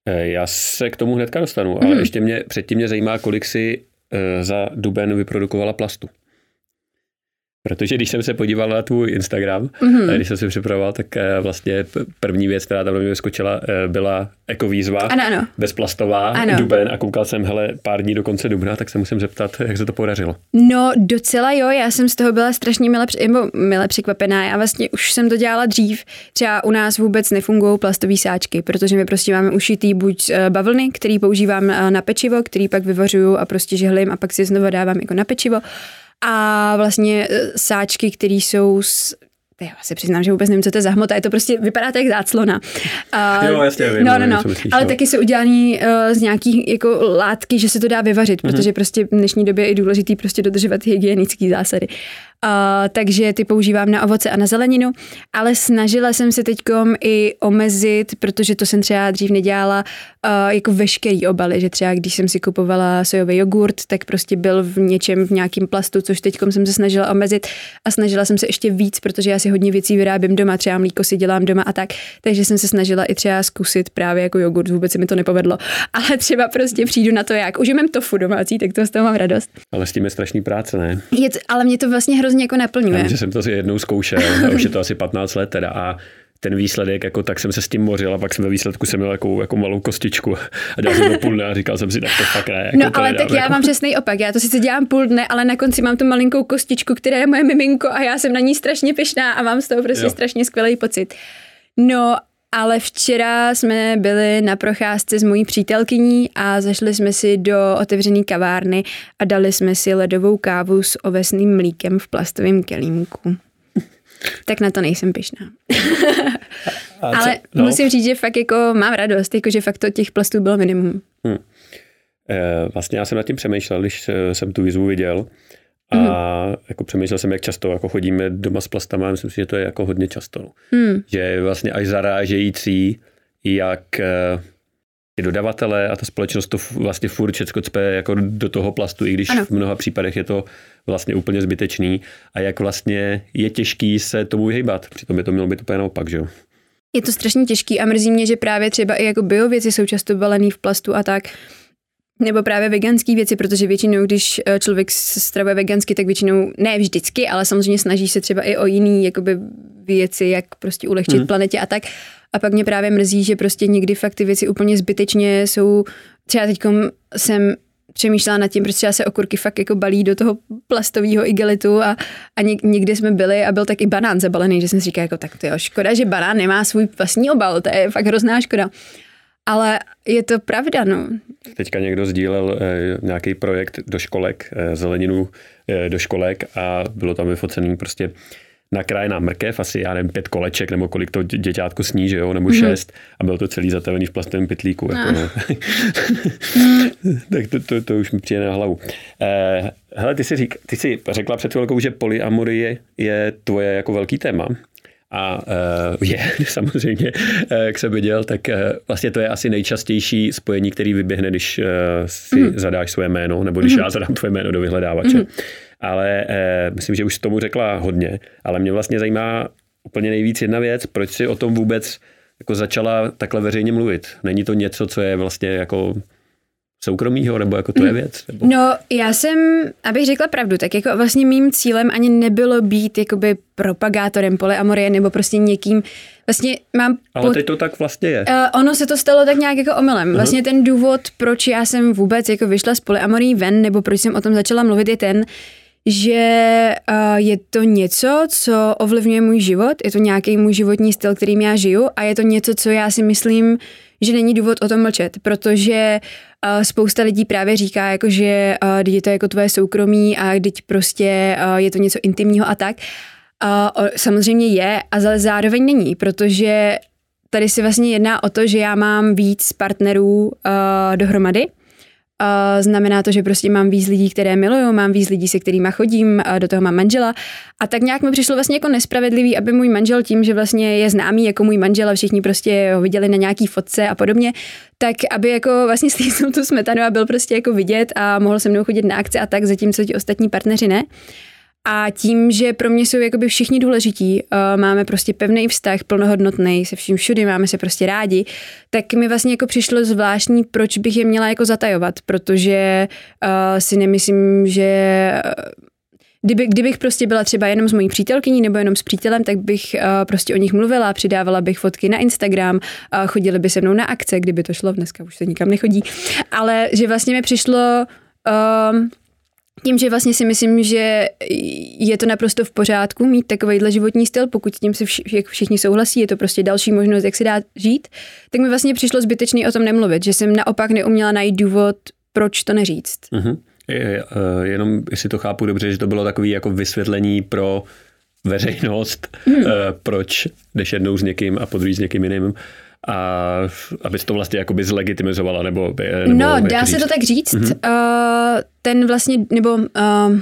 Eh, já se k tomu hnedka dostanu, ale mm. ještě mě předtím mě zajímá, kolik si eh, za duben vyprodukovala plastu. Protože když jsem se podíval na tvůj Instagram, mm-hmm. když jsem si připravoval, tak eh, vlastně první věc, která tam mě vyskočila, eh, byla ekovýzva, ano, ano. bezplastová, ano. duben a koukal jsem, hele, pár dní do konce dubna, tak se musím zeptat, jak se to podařilo. No docela jo, já jsem z toho byla strašně mile, nebo mile překvapená. Já vlastně už jsem to dělala dřív. Třeba u nás vůbec nefungují plastové sáčky, protože my prostě máme ušitý buď bavlny, který používám na pečivo, který pak vyvařuju a prostě žehlím a pak si znovu dávám jako na pečivo a vlastně e, sáčky, které jsou z já se přiznám, že vůbec nevím, co to je za hmota, je to prostě, vypadá to jak záclona. Uh, jo, jasně, vím, no, no, no. Myslíš, ale no. taky jsou udělaný uh, z nějakých jako látky, že se to dá vyvařit, mm-hmm. protože prostě v dnešní době je důležitý prostě dodržovat hygienické zásady. Takže ty používám na ovoce a na zeleninu, ale snažila jsem se teďkom i omezit, protože to jsem třeba dřív nedělala, uh, jako veškerý obaly, že třeba když jsem si kupovala sojový jogurt, tak prostě byl v něčem, v nějakém plastu, což teďkom jsem se snažila omezit a snažila jsem se ještě víc, protože já si hodně věcí vyrábím doma, třeba mlíko si dělám doma a tak, takže jsem se snažila i třeba zkusit právě jako jogurt, vůbec se mi to nepovedlo, ale třeba prostě přijdu na to, jak už mám tofu domácí, tak to z toho mám radost. Ale s tím je strašný práce, ne? Je to, ale mě to vlastně hrozně jako naplňuje. Já, že jsem to jednou zkoušel, a už je to asi 15 let teda a ten výsledek, jako tak jsem se s tím mořil a pak jsem ve výsledku jsem měl jako, jako malou kostičku a dělal jsem to půl dne a říkal jsem si, tak to fakt ne. Jako no ale tak já jako... mám přesný opak, já to sice dělám půl dne, ale na konci mám tu malinkou kostičku, která je moje miminko a já jsem na ní strašně pyšná a mám z toho prostě jo. strašně skvělý pocit. No ale včera jsme byli na procházce s mojí přítelkyní a zašli jsme si do otevřené kavárny a dali jsme si ledovou kávu s ovesným mlíkem v plastovém kelímku. Tak na to nejsem pyšná. Ale no. musím říct, že fakt jako mám radost, jako že fakt to těch plastů bylo minimum. Hmm. vlastně já jsem nad tím přemýšlel, když eh, jsem tu výzvu viděl a mm. jako přemýšlel jsem, jak často jako chodíme doma s plastama, myslím si, že to je jako hodně často. Mm. Že je vlastně až zarážející, jak eh, ty dodavatele a ta společnost to vlastně furt všechno cpe jako do toho plastu, i když ano. v mnoha případech je to vlastně úplně zbytečný a jak vlastně je těžký se tomu vyhýbat. Přitom by to mělo být úplně naopak, že jo? Je to strašně těžký a mrzí mě, že právě třeba i jako biověci jsou často balený v plastu a tak. Nebo právě veganské věci, protože většinou, když eh, člověk se stravuje vegansky, tak většinou, ne vždycky, ale samozřejmě snaží se třeba i o jiný jakoby věci, jak prostě ulehčit hmm. planetě a tak. A pak mě právě mrzí, že prostě někdy fakt ty věci úplně zbytečně jsou, třeba teď jsem přemýšlela nad tím, proč třeba se okurky fakt jako balí do toho plastového igelitu a, a někdy jsme byli a byl tak i banán zabalený, že jsem si říkala, jako tak to je škoda, že banán nemá svůj vlastní obal, to je fakt hrozná škoda. Ale je to pravda, no. Teďka někdo sdílel eh, nějaký projekt do školek, eh, zeleninu eh, do školek a bylo tam vyfocený prostě nakrájená mrkev, asi já nevím, pět koleček, nebo kolik to děťátko sní, že jo, nebo mm-hmm. šest, a bylo to celý zatavený v plastovém pytlíku. Jako, no. tak to, to, to, už mi přijde na hlavu. Eh, hele, ty jsi, řík, ty jsi řekla před chvilkou, že polyamorie je tvoje jako velký téma a uh, je samozřejmě uh, k sebe děl, tak uh, vlastně to je asi nejčastější spojení, který vyběhne, když uh, si mm. zadáš svoje jméno, nebo když mm. já zadám tvoje jméno do vyhledávače. Mm. Ale uh, myslím, že už tomu řekla hodně, ale mě vlastně zajímá úplně nejvíc jedna věc, proč si o tom vůbec jako začala takhle veřejně mluvit. Není to něco, co je vlastně jako soukromýho, nebo jako to je věc? Nebo... No, já jsem, abych řekla pravdu, tak jako vlastně mým cílem ani nebylo být jakoby propagátorem polyamorie nebo prostě někým, vlastně mám... Ale pod... teď to tak vlastně je. Uh, ono se to stalo tak nějak jako omylem. Uh-huh. Vlastně ten důvod, proč já jsem vůbec jako vyšla z polyamorí ven, nebo proč jsem o tom začala mluvit, je ten, že uh, je to něco, co ovlivňuje můj život, je to nějaký můj životní styl, kterým já žiju? A je to něco, co já si myslím, že není důvod o tom mlčet, protože uh, spousta lidí právě říká, jako, že uh, je to jako tvoje soukromí a teď prostě uh, je to něco intimního a tak. Uh, samozřejmě je, ale zároveň není, protože tady si vlastně jedná o to, že já mám víc partnerů uh, dohromady, Uh, znamená to, že prostě mám víc lidí, které miluju, mám víc lidí, se kterými chodím, uh, do toho mám manžela. A tak nějak mi přišlo vlastně jako nespravedlivý, aby můj manžel tím, že vlastně je známý jako můj manžel a všichni prostě ho viděli na nějaký fotce a podobně, tak aby jako vlastně stýsnul tu smetanu a byl prostě jako vidět a mohl se mnou chodit na akce a tak, zatímco ti ostatní partneři ne. A tím, že pro mě jsou jakoby všichni důležití, uh, máme prostě pevný vztah, plnohodnotný, se vším všudy, máme se prostě rádi, tak mi vlastně jako přišlo zvláštní, proč bych je měla jako zatajovat, protože uh, si nemyslím, že Kdyby, kdybych prostě byla třeba jenom s mojí přítelkyní nebo jenom s přítelem, tak bych uh, prostě o nich mluvila, přidávala bych fotky na Instagram, uh, chodili by se mnou na akce, kdyby to šlo, dneska už se nikam nechodí. Ale že vlastně mi přišlo uh, tím, že vlastně si myslím, že je to naprosto v pořádku mít takovýhle životní styl, pokud s tím si všichni souhlasí, je to prostě další možnost, jak si dá žít, tak mi vlastně přišlo zbytečný o tom nemluvit, že jsem naopak neuměla najít důvod, proč to neříct. Uh-huh. Je, je, jenom, jestli to chápu dobře, že to bylo takové jako vysvětlení pro veřejnost, hmm. proč jdeš jednou s někým a podruhý s někým jiným a abys to vlastně jakoby zlegitimizovala, nebo, nebo No, dá se to tak říct. Mm-hmm. Uh, ten vlastně, nebo uh,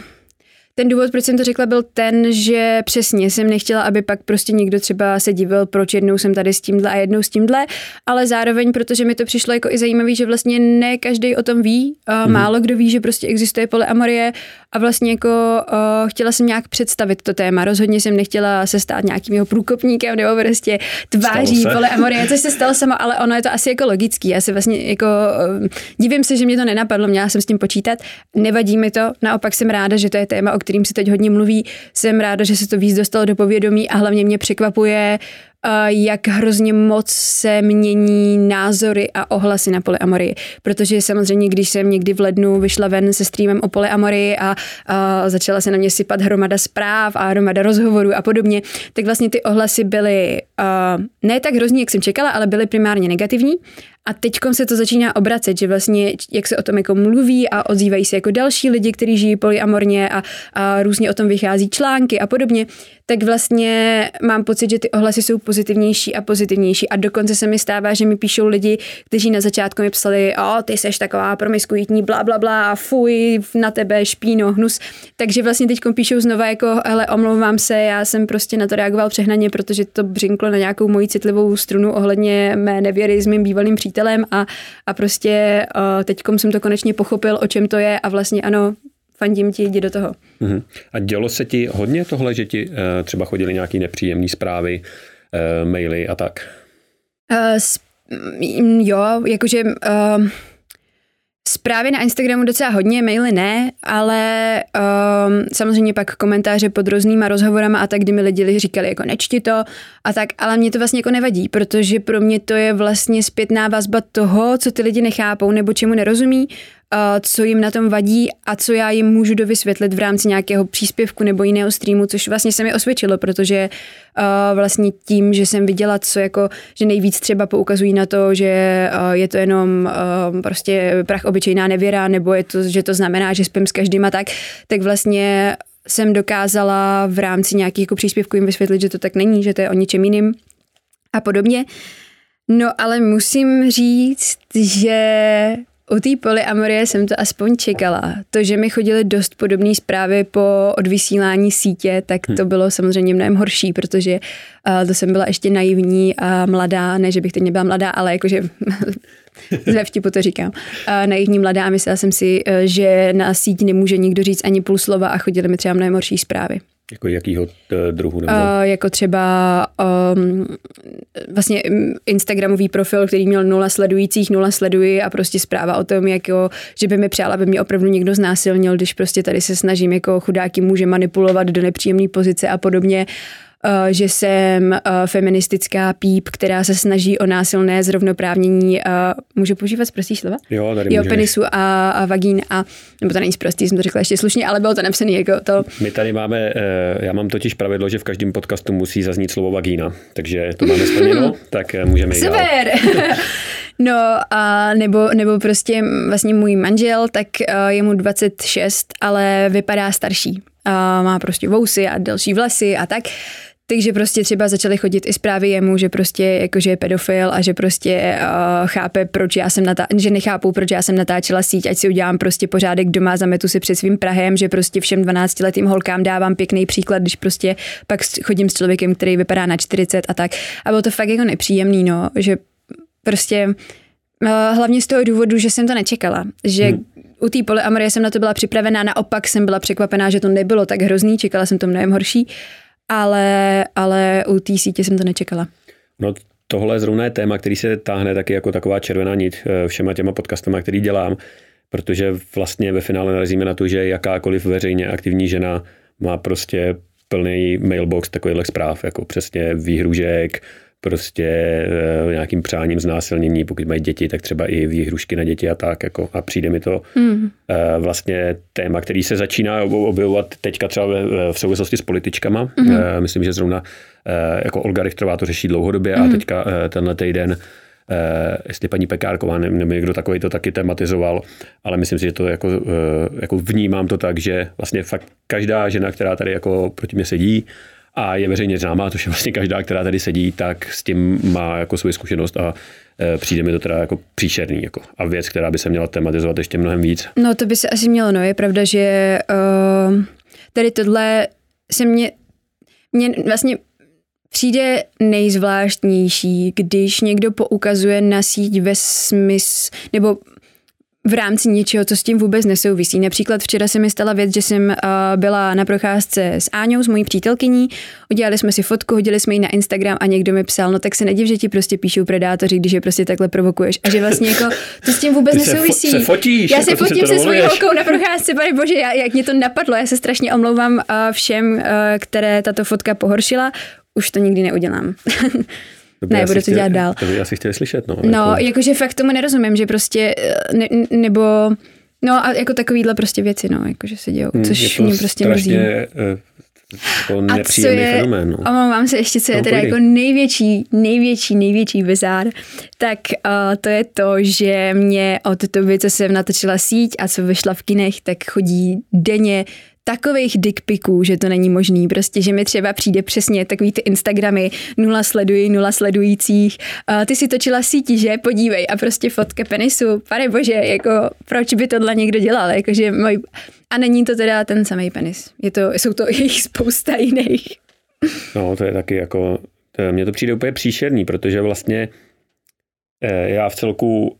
ten důvod, proč jsem to řekla, byl ten, že přesně jsem nechtěla, aby pak prostě někdo třeba se divil, proč jednou jsem tady s tímhle a jednou s tímhle, ale zároveň, protože mi to přišlo jako i zajímavý, že vlastně ne každý o tom ví, mm-hmm. málo kdo ví, že prostě existuje polyamorie a vlastně jako uh, chtěla jsem nějak představit to téma. Rozhodně jsem nechtěla se stát nějakým jeho průkopníkem nebo prostě tváří polyamorie, což se stalo samo, ale ono je to asi jako logický. Já se vlastně jako uh, divím se, že mě to nenapadlo, měla jsem s tím počítat. Nevadí mi to, naopak jsem ráda, že to je téma, o kterým se teď hodně mluví. Jsem ráda, že se to víc dostalo do povědomí a hlavně mě překvapuje, jak hrozně moc se mění názory a ohlasy na polyamorii. Protože samozřejmě, když jsem někdy v lednu vyšla ven se streamem o polyamorii a, a začala se na mě sypat hromada zpráv a hromada rozhovorů a podobně, tak vlastně ty ohlasy byly uh, ne tak hrozný, jak jsem čekala, ale byly primárně negativní. A teď se to začíná obracet, že vlastně, jak se o tom jako mluví a ozývají se jako další lidi, kteří žijí polyamorně a, a různě o tom vychází články a podobně, tak vlastně mám pocit, že ty ohlasy jsou pozitivnější a pozitivnější. A dokonce se mi stává, že mi píšou lidi, kteří na začátku mi psali, o, ty seš taková promiskuitní, bla, bla, bla, fuj, na tebe, špíno, hnus. Takže vlastně teď píšou znova jako, hele, omlouvám se, já jsem prostě na to reagoval přehnaně, protože to břinklo na nějakou moji citlivou strunu ohledně mé nevěry s mým bývalým přítelem a, a prostě uh, teďkom jsem to konečně pochopil, o čem to je a vlastně ano, fandím ti, jdi do toho. Uh-huh. A dělo se ti hodně tohle, že ti uh, třeba chodily nějaké nepříjemné zprávy, uh, maily a tak? Uh, jo, jakože uh, Zprávy na Instagramu docela hodně, maily ne, ale um, samozřejmě pak komentáře pod různýma rozhovorama a tak, kdy mi lidi říkali jako nečti to a tak, ale mě to vlastně jako nevadí, protože pro mě to je vlastně zpětná vazba toho, co ty lidi nechápou nebo čemu nerozumí co jim na tom vadí a co já jim můžu dovysvětlit v rámci nějakého příspěvku nebo jiného streamu, což vlastně se mi osvědčilo, protože uh, vlastně tím, že jsem viděla, co jako, že nejvíc třeba poukazují na to, že uh, je to jenom prostě prach obyčejná nevěra, nebo je to, že to znamená, že spím s každým a tak, tak vlastně jsem dokázala v rámci nějakých jako příspěvků jim vysvětlit, že to tak není, že to je o něčem jiným a podobně. No ale musím říct, že u té polyamorie jsem to aspoň čekala. To, že mi chodily dost podobné zprávy po odvysílání sítě, tak to hm. bylo samozřejmě mnohem horší, protože uh, to jsem byla ještě naivní a mladá, ne, že bych teď nebyla mladá, ale jakože ve vtipu to říkám. Uh, naivní mladá myslela jsem si, uh, že na síť nemůže nikdo říct ani půl slova a chodily mi třeba mnohem horší zprávy. Jako jakýho eh, druhu? Nebo? Uh, jako třeba um, vlastně Instagramový profil, který měl nula sledujících, nula sleduji a prostě zpráva o tom, jako, že by mi přála, aby mě opravdu někdo znásilnil, když prostě tady se snažím jako chudáky může manipulovat do nepříjemné pozice a podobně. Uh, že jsem eh, feministická píp, která se snaží o násilné zrovnoprávnění, uh, můžu používat zprostý slova? Jo, tady jo penisu a, a vagín a, nebo to není zprostý, jsem to řekla ještě slušně, ale bylo to napsané jako to. My tady máme, já mám totiž pravidlo, že v každém podcastu musí zaznít slovo vagína, takže to máme splněno, tak můžeme jít Super! No a nebo, nebo prostě vlastně můj manžel, tak je mu 26, ale vypadá starší. A má prostě vousy a další vlasy a tak. Takže prostě třeba začaly chodit i zprávy jemu, že prostě jakože je pedofil a že prostě uh, chápe, proč já jsem natá- že nechápu, proč já jsem natáčela síť, ať si udělám prostě pořádek doma, zametu si před svým Prahem, že prostě všem 12 letým holkám dávám pěkný příklad, když prostě pak chodím s člověkem, který vypadá na 40 a tak. A bylo to fakt jako nepříjemný, no, že prostě uh, hlavně z toho důvodu, že jsem to nečekala, že hmm u té polyamorie jsem na to byla připravená, naopak jsem byla překvapená, že to nebylo tak hrozný, čekala jsem to mnohem horší ale, ale u té sítě jsem to nečekala. No tohle zrovna je téma, který se táhne taky jako taková červená nit eh, všema těma podcastama, který dělám, protože vlastně ve finále narazíme na to, že jakákoliv veřejně aktivní žena má prostě plný mailbox takových zpráv, jako přesně výhružek, prostě e, nějakým přáním znásilnění, pokud mají děti, tak třeba i výhrušky na děti a tak. Jako, a přijde mi to mm. vlastně téma, který se začíná objevovat teďka třeba v, v souvislosti s političkama. Mm. Myslím, že zrovna jako Olga Richtrová to řeší dlouhodobě mm. a mhm. teďka tenhle týden Uh, jestli paní Pekárková nebo někdo takový to taky tematizoval, ale myslím si, že to jako, uh, jako vnímám to tak, že vlastně fakt každá žena, která tady jako proti mě sedí, a je veřejně známá, to je vlastně každá, která tady sedí, tak s tím má jako svou zkušenost a e, přijde mi to teda jako příšerný jako, a věc, která by se měla tematizovat ještě mnohem víc. No to by se asi mělo, no je pravda, že uh, tady tohle se mě, mě vlastně přijde nejzvláštnější, když někdo poukazuje na síť ve smyslu, nebo v rámci něčeho, co s tím vůbec nesouvisí. Například včera se mi stala věc, že jsem uh, byla na procházce s Áňou, s mojí přítelkyní, udělali jsme si fotku, hodili jsme ji na Instagram a někdo mi psal, no tak se nediv, že ti prostě píšou predátoři, když je prostě takhle provokuješ. A že vlastně jako to s tím vůbec Ty nesouvisí. Se, fo- se fotíš, já se fotím se svojí holkou na procházce, pane bože, já, jak mě to napadlo, já se strašně omlouvám uh, všem, uh, které tato fotka pohoršila, už to nikdy neudělám. Dobře, ne, budu to dělat dál. To by asi chtěli slyšet, no. No, jako... jakože fakt tomu nerozumím, že prostě, eh, ne, nebo, no a jako takovýhle prostě věci, no, jakože se dějou, hmm, což mě prostě mrzí. Eh, jako a co je, fenomén, no. omlouvám se ještě, co je no, teda jako největší, největší, největší bizár, tak uh, to je to, že mě od doby, co jsem natočila síť a co vyšla v kinech, tak chodí denně takových dickpiků, že to není možný. Prostě, že mi třeba přijde přesně takový ty Instagramy, nula sledují, nula sledujících. Uh, ty si točila síti, že? Podívej. A prostě fotka penisu. Pane bože, jako proč by tohle někdo dělal? Jakože můj... A není to teda ten samý penis. Je to, jsou to jejich spousta jiných. No, to je taky jako... Mně to přijde úplně příšerný, protože vlastně eh, já v celku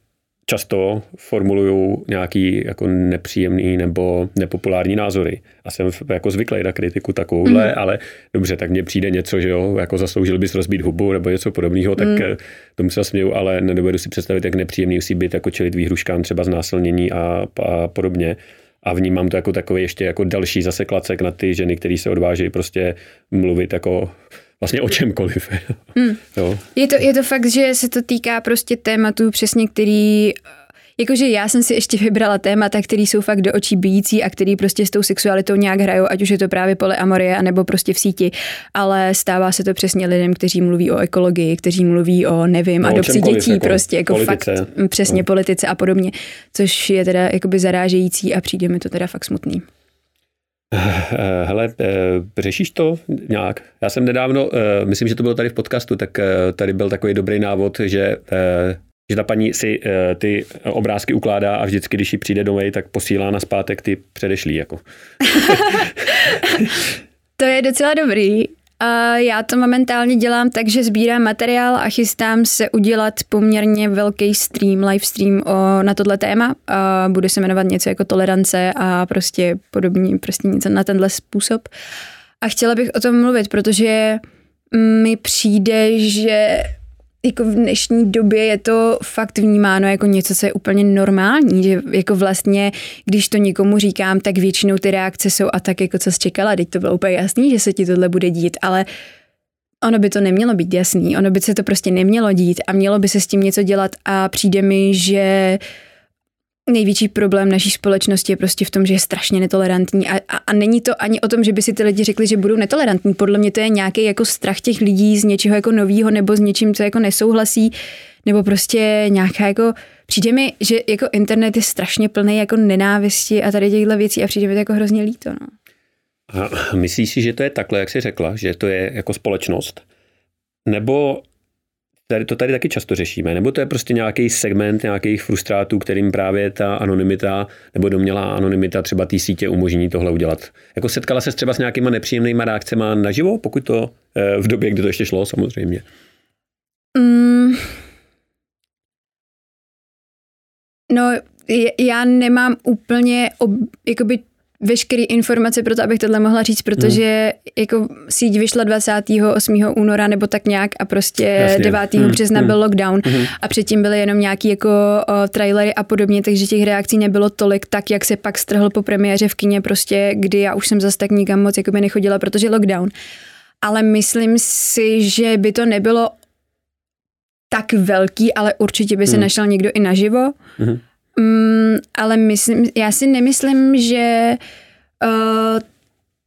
často formuluju nějaký jako nepříjemný nebo nepopulární názory. A jsem jako zvyklý na kritiku takovouhle, mm. ale dobře, tak mně přijde něco, že jo, jako zasloužil bys rozbít hubu nebo něco podobného, tak mm. tomu se směju, ale nedovedu si představit, jak nepříjemný musí být jako čelit výhruškám třeba znásilnění a, a podobně a vnímám to jako takový ještě jako další zase klacek na ty ženy, které se odvážejí prostě mluvit jako vlastně o čemkoliv. Hmm. jo. Je, to, je to fakt, že se to týká prostě tématů přesně, který Jakože já jsem si ještě vybrala témata, které jsou fakt do očí bíjící a který prostě s tou sexualitou nějak hrajou, ať už je to právě polyamorie, nebo prostě v síti, ale stává se to přesně lidem, kteří mluví o ekologii, kteří mluví o, nevím, no, adopci dětí, jako prostě jako politice. fakt, přesně no. politice a podobně, což je teda jakoby zarážející a přijde mi to teda fakt smutný. Hele, řešíš to nějak? Já jsem nedávno, myslím, že to bylo tady v podcastu, tak tady byl takový dobrý návod, že že ta paní si ty obrázky ukládá a vždycky, když jí přijde domů, tak posílá na zpátek ty předešlý. Jako. to je docela dobrý. A já to momentálně dělám tak, že sbírám materiál a chystám se udělat poměrně velký stream, live stream o, na tohle téma. A bude se jmenovat něco jako tolerance a prostě podobně, prostě něco na tenhle způsob. A chtěla bych o tom mluvit, protože mi přijde, že jako v dnešní době je to fakt vnímáno jako něco, co je úplně normální, že jako vlastně, když to někomu říkám, tak většinou ty reakce jsou a tak jako co jsi čekala, teď to bylo úplně jasný, že se ti tohle bude dít, ale ono by to nemělo být jasný, ono by se to prostě nemělo dít a mělo by se s tím něco dělat a přijde mi, že uh, největší problém naší společnosti je prostě v tom, že je strašně netolerantní a, a, a není to ani o tom, že by si ty lidi řekli, že budou netolerantní. Podle mě to je nějaký jako strach těch lidí z něčeho jako novýho nebo z něčím, co jako nesouhlasí, nebo prostě nějaká jako Přijde mi, že jako internet je strašně plný jako nenávisti a tady těchto věcí a přijde mi to jako hrozně líto. No. A myslíš si, že to je takhle, jak jsi řekla, že to je jako společnost? Nebo tady, to tady taky často řešíme, nebo to je prostě nějaký segment nějakých frustrátů, kterým právě ta anonymita nebo domělá anonymita třeba té sítě umožní tohle udělat. Jako setkala se třeba s nějakýma nepříjemnýma reakcemi naživo, pokud to eh, v době, kdy to ještě šlo, samozřejmě? Mm. No, já nemám úplně ob, jakoby veškeré informace pro to, abych tohle mohla říct, protože hmm. jako síť vyšla 28. února nebo tak nějak a prostě Jasně. 9. Hmm. března hmm. byl lockdown hmm. a předtím byly jenom nějaký jako o, trailery a podobně, takže těch reakcí nebylo tolik, tak jak se pak strhl po premiéře v kině prostě, kdy já už jsem zase tak nikam moc jako by nechodila, protože lockdown. Ale myslím si, že by to nebylo tak velký, ale určitě by se hmm. našel někdo i naživo. Hmm Mm, ale myslím, já si nemyslím, že uh,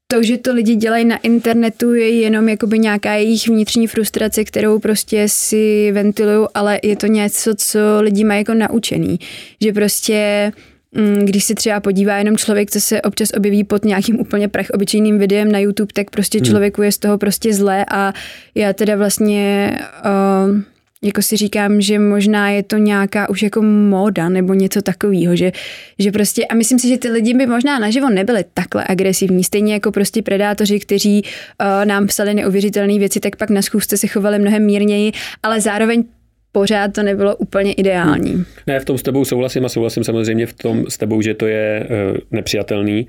to, že to lidi dělají na internetu, je jenom jakoby nějaká jejich vnitřní frustrace, kterou prostě si ventilují, ale je to něco, co lidi mají jako naučený. Že prostě mm, když si třeba podívá jenom člověk, co se občas objeví pod nějakým úplně prach obyčejným videem na YouTube, tak prostě hmm. člověku je z toho prostě zlé a já teda vlastně uh, jako si říkám, že možná je to nějaká už jako móda nebo něco takového, že, že prostě a myslím si, že ty lidi by možná naživo nebyli takhle agresivní, stejně jako prostě predátoři, kteří uh, nám psali neuvěřitelné věci, tak pak na schůzce se chovali mnohem mírněji, ale zároveň pořád to nebylo úplně ideální. Ne, v tom s tebou souhlasím a souhlasím samozřejmě v tom s tebou, že to je uh, nepřijatelný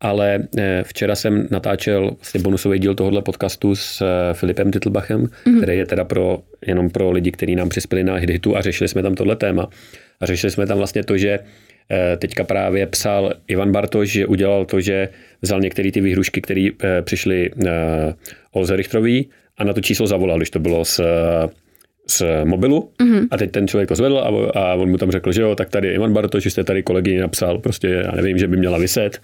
ale eh, včera jsem natáčel vlastně bonusový díl tohohle podcastu s eh, Filipem Titlbachem, mm-hmm. který je teda pro, jenom pro lidi, kteří nám přispěli na hitu a řešili jsme tam tohle téma. A řešili jsme tam vlastně to, že eh, teďka právě psal Ivan Bartoš, že udělal to, že vzal některé ty výhrušky, které přišly Olze Richtrový a na to číslo zavolal, když to bylo z z mobilu mm-hmm. a teď ten člověk to zvedl a, a on mu tam řekl, že jo, tak tady Ivan Bartoš, jste tady kolegyně napsal, prostě já nevím, že by měla vyset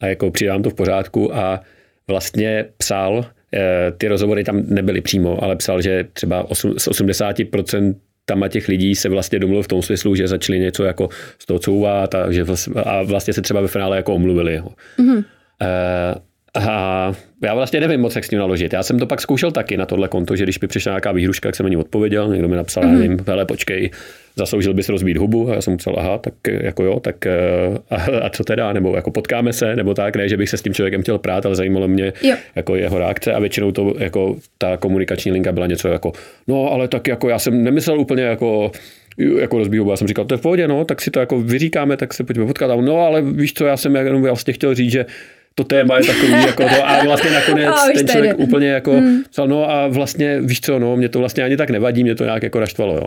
a jako přidám to v pořádku a vlastně psal, eh, ty rozhovory tam nebyly přímo, ale psal, že třeba 8, z 80% tam těch lidí se vlastně domluvil v tom smyslu, že začali něco jako z toho couvat a, že vlastně, a vlastně se třeba ve finále jako omluvili. Mm-hmm. A já vlastně nevím moc, jak s tím naložit. Já jsem to pak zkoušel taky na tohle konto, že když by přišla nějaká výhruška, jak jsem na ní odpověděl, někdo mi napsal, mm-hmm. nevím, hele, počkej, zasloužil bys rozbít hubu a já jsem musel, aha, tak jako jo, tak eh, a, a co teda, nebo jako potkáme se, nebo tak, ne, že bych se s tím člověkem chtěl prát, ale zajímalo mě jo. jako jeho reakce a většinou to jako ta komunikační linka byla něco jako, no ale tak jako já jsem nemyslel úplně jako jako rozbíhu, já jsem říkal, to je v pohodě, no, tak si to jako vyříkáme, tak se pojďme potkat. No, ale víš co, já jsem jenom vlastně chtěl říct, že to téma je takový, jako to, a vlastně nakonec a ten člověk úplně jako hmm. psal, no a vlastně, víš co, no, mě to vlastně ani tak nevadí, mě to nějak jako raštvalo, jo.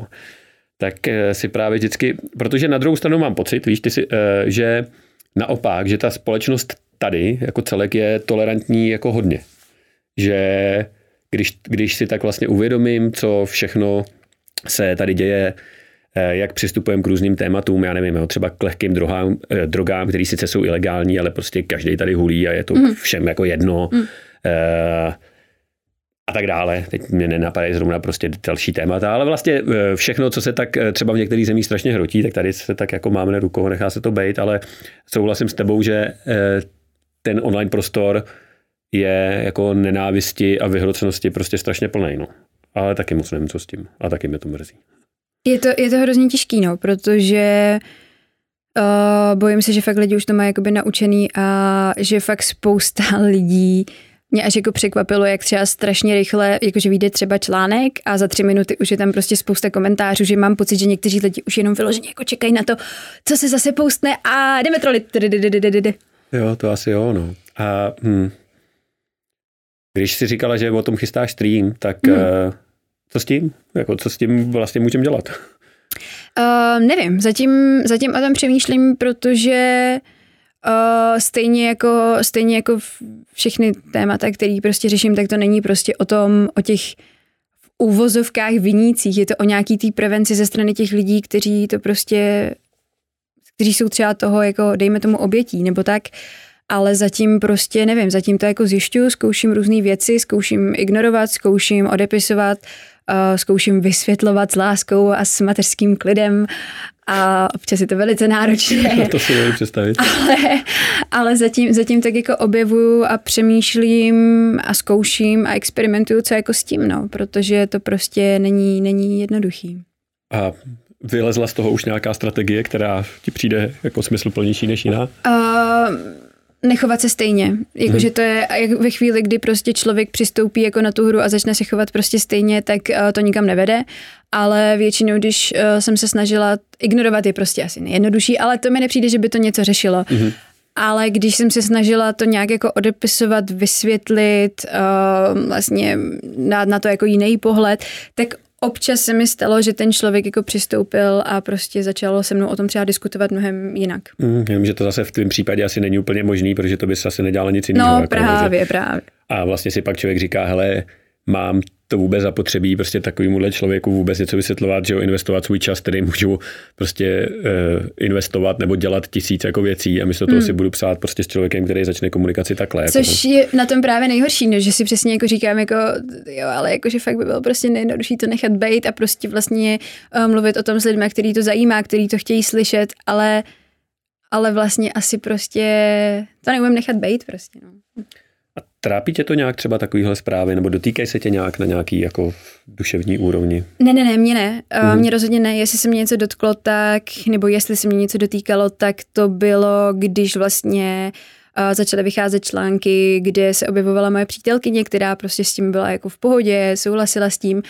Tak eh, si právě vždycky, protože na druhou stranu mám pocit, víš, ty si, eh, že naopak, že ta společnost tady jako celek je tolerantní jako hodně. Že když, když si tak vlastně uvědomím, co všechno se tady děje, Eh, jak přistupujeme k různým tématům, já nevím, jo, třeba k lehkým drogám, drogám které sice jsou ilegální, ale prostě každý tady hulí a je to mm. všem jako jedno. Mm. a tak dále. Teď mě nenapadají zrovna prostě další témata, ale vlastně všechno, co se tak třeba v některých zemích strašně hrotí, tak tady se tak jako máme na rukou, nechá se to být, ale souhlasím s tebou, že ten online prostor je jako nenávisti a vyhrocenosti prostě strašně plný. No. Ale taky moc nevím, co s tím. A taky mě to mrzí. Je to, je to hrozně těžký, no, protože uh, bojím se, že fakt lidi už to mají jakoby naučený a že fakt spousta lidí mě až jako překvapilo, jak třeba strašně rychle, jakože vyjde třeba článek a za tři minuty už je tam prostě spousta komentářů, že mám pocit, že někteří lidi už jenom vyloženě jako čekají na to, co se zase postne a jdeme trolit. Jo, to asi jo, no. A hm. když si říkala, že o tom chystáš stream, tak hmm. co s tím? Jako, co s tím vlastně můžeme dělat? Uh, nevím, zatím, zatím o tom přemýšlím, protože Uh, stejně jako, stejně jako všechny témata, které prostě řeším, tak to není prostě o tom, o těch v úvozovkách vinících, je to o nějaký té prevenci ze strany těch lidí, kteří to prostě, kteří jsou třeba toho, jako dejme tomu obětí, nebo tak, ale zatím prostě nevím, zatím to jako zjišťuju, zkouším různé věci, zkouším ignorovat, zkouším odepisovat, uh, zkouším vysvětlovat s láskou a s mateřským klidem a občas je to velice náročné. to si nevím představit. Ale, ale zatím, zatím tak jako objevuju a přemýšlím a zkouším a experimentuju, co jako s tím, no, protože to prostě není, není jednoduchý. A vylezla z toho už nějaká strategie, která ti přijde jako smysluplnější než jiná? Uh, nechovat se stejně. Jakože hmm. to je jak ve chvíli, kdy prostě člověk přistoupí jako na tu hru a začne se chovat prostě stejně, tak uh, to nikam nevede. Ale většinou, když uh, jsem se snažila ignorovat, je prostě asi nejjednodušší, ale to mi nepřijde, že by to něco řešilo. Hmm. Ale když jsem se snažila to nějak jako odepisovat, vysvětlit, uh, vlastně dát na to jako jiný pohled, tak občas se mi stalo, že ten člověk jako přistoupil a prostě začalo se mnou o tom třeba diskutovat mnohem jinak. Mm, vím, že to zase v tvém případě asi není úplně možný, protože to by se asi nedělalo nic jiného. No jako, právě, že... právě. A vlastně si pak člověk říká, hele, mám to vůbec zapotřebí prostě takovémuhle člověku vůbec něco vysvětlovat, že jo, investovat svůj čas, který můžu prostě uh, investovat nebo dělat tisíc jako věcí a místo toho hmm. si budu psát prostě s člověkem, který začne komunikaci takhle. Jako Což jako. je na tom právě nejhorší, ne? že si přesně jako říkám, jako, jo, ale jakože fakt by bylo prostě nejjednodušší to nechat být a prostě vlastně uh, mluvit o tom s lidmi, který to zajímá, který to chtějí slyšet, ale ale vlastně asi prostě to neumím nechat být prostě. No. Trápí tě to nějak třeba takovýhle zprávy, nebo dotýkají se tě nějak na nějaký jako duševní úrovni? Ne, ne, ne, mě ne. Mm. Mě rozhodně ne. Jestli se mě něco dotklo, tak, nebo jestli se mě něco dotýkalo, tak to bylo, když vlastně uh, začaly vycházet články, kde se objevovala moje přítelkyně, která prostě s tím byla jako v pohodě, souhlasila s tím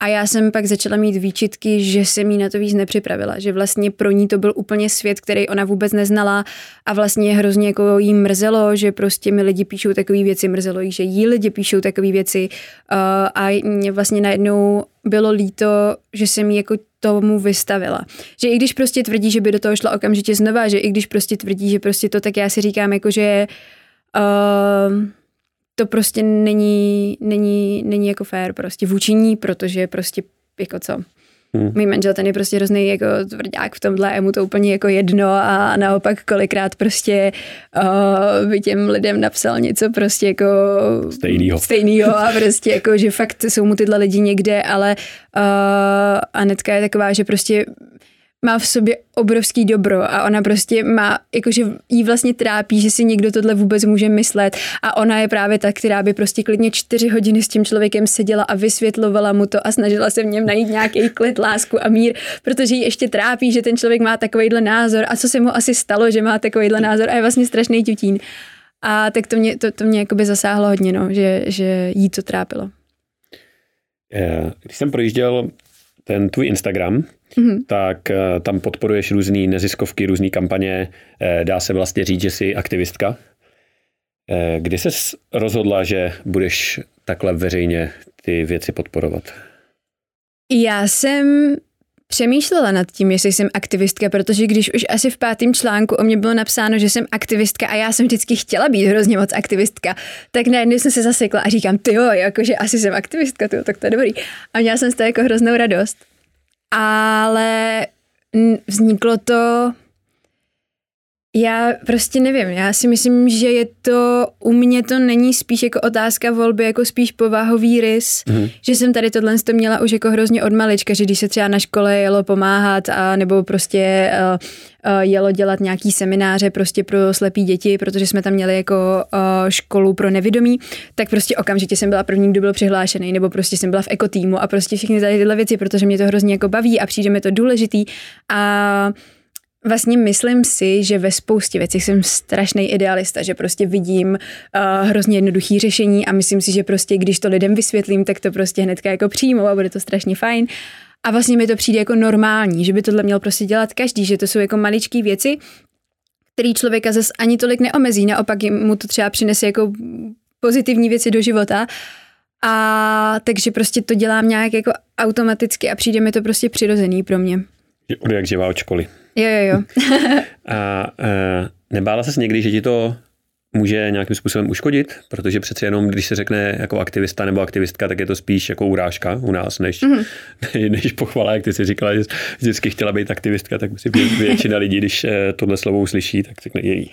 a já jsem pak začala mít výčitky, že se mi na to víc nepřipravila, že vlastně pro ní to byl úplně svět, který ona vůbec neznala a vlastně hrozně jako jí mrzelo, že prostě mi lidi píšou takové věci, mrzelo jí, že jí lidi píšou takové věci uh, a mě vlastně najednou bylo líto, že jsem jí jako tomu vystavila. Že i když prostě tvrdí, že by do toho šla okamžitě znova, že i když prostě tvrdí, že prostě to, tak já si říkám jako, že uh, to prostě není, není, není jako fér prostě vůči ní, protože prostě jako co, Hmm. Můj manžel ten je prostě hrozný jako tvrdák v tomhle, je mu to úplně jako jedno a naopak kolikrát prostě uh, by těm lidem napsal něco prostě jako stejnýho. stejnýho a prostě jako, že fakt jsou mu tyhle lidi někde, ale uh, Anetka je taková, že prostě má v sobě obrovský dobro a ona prostě má, jakože jí vlastně trápí, že si někdo tohle vůbec může myslet a ona je právě ta, která by prostě klidně čtyři hodiny s tím člověkem seděla a vysvětlovala mu to a snažila se v něm najít nějaký klid, lásku a mír, protože jí ještě trápí, že ten člověk má takovýhle názor a co se mu asi stalo, že má takovýhle názor a je vlastně strašný tutín. A tak to mě, to, to mě jakoby zasáhlo hodně, no, že, že jí to trápilo. Když jsem projížděl ten tvůj Instagram, mm-hmm. tak uh, tam podporuješ různé neziskovky, různé kampaně. Uh, dá se vlastně říct, že jsi aktivistka. Uh, kdy jsi rozhodla, že budeš takhle veřejně ty věci podporovat? Já jsem přemýšlela nad tím, jestli jsem aktivistka, protože když už asi v pátém článku o mě bylo napsáno, že jsem aktivistka a já jsem vždycky chtěla být hrozně moc aktivistka, tak najednou jsem se zasekla a říkám, ty jo, jakože asi jsem aktivistka, tyjo, tak to je dobrý. A měla jsem z toho jako hroznou radost. Ale vzniklo to Já prostě nevím, já si myslím, že je to, u mě to není spíš jako otázka volby, jako spíš povahový rys, mm. že jsem tady tohle to měla už jako hrozně od malička, že když se třeba na škole jelo pomáhat a nebo prostě uh, uh, jelo dělat nějaký semináře prostě pro slepý děti, protože jsme tam měli jako uh, školu pro nevědomí, tak prostě okamžitě jsem byla první, kdo byl přihlášený, nebo prostě jsem byla v ekotýmu a prostě všechny tady tyhle věci, protože mě to hrozně jako baví a přijde mi to důležitý a Vlastně myslím si, že ve spoustě věcí jsem strašný idealista, že prostě vidím uh, hrozně jednoduchý řešení a myslím si, že prostě když to lidem vysvětlím, tak to prostě hnedka jako přijmou a bude to strašně fajn. A vlastně mi to přijde jako normální, že by tohle měl prostě dělat každý, že to jsou jako maličké věci, který člověka zase ani tolik neomezí, naopak mu to třeba přinese jako pozitivní věci do života. A takže prostě to dělám nějak jako automaticky a přijde mi to prostě přirozený pro mě. Od jak živá od školy. Jo, jo, jo. a e, nebála ses někdy, že ti to může nějakým způsobem uškodit, protože přece jenom, když se řekne jako aktivista nebo aktivistka, tak je to spíš jako urážka u nás, než, mm-hmm. než pochvala, jak ty si říkala, že vždycky chtěla být aktivistka, tak si většina lidí, když e, tohle slovo uslyší, tak řekne její.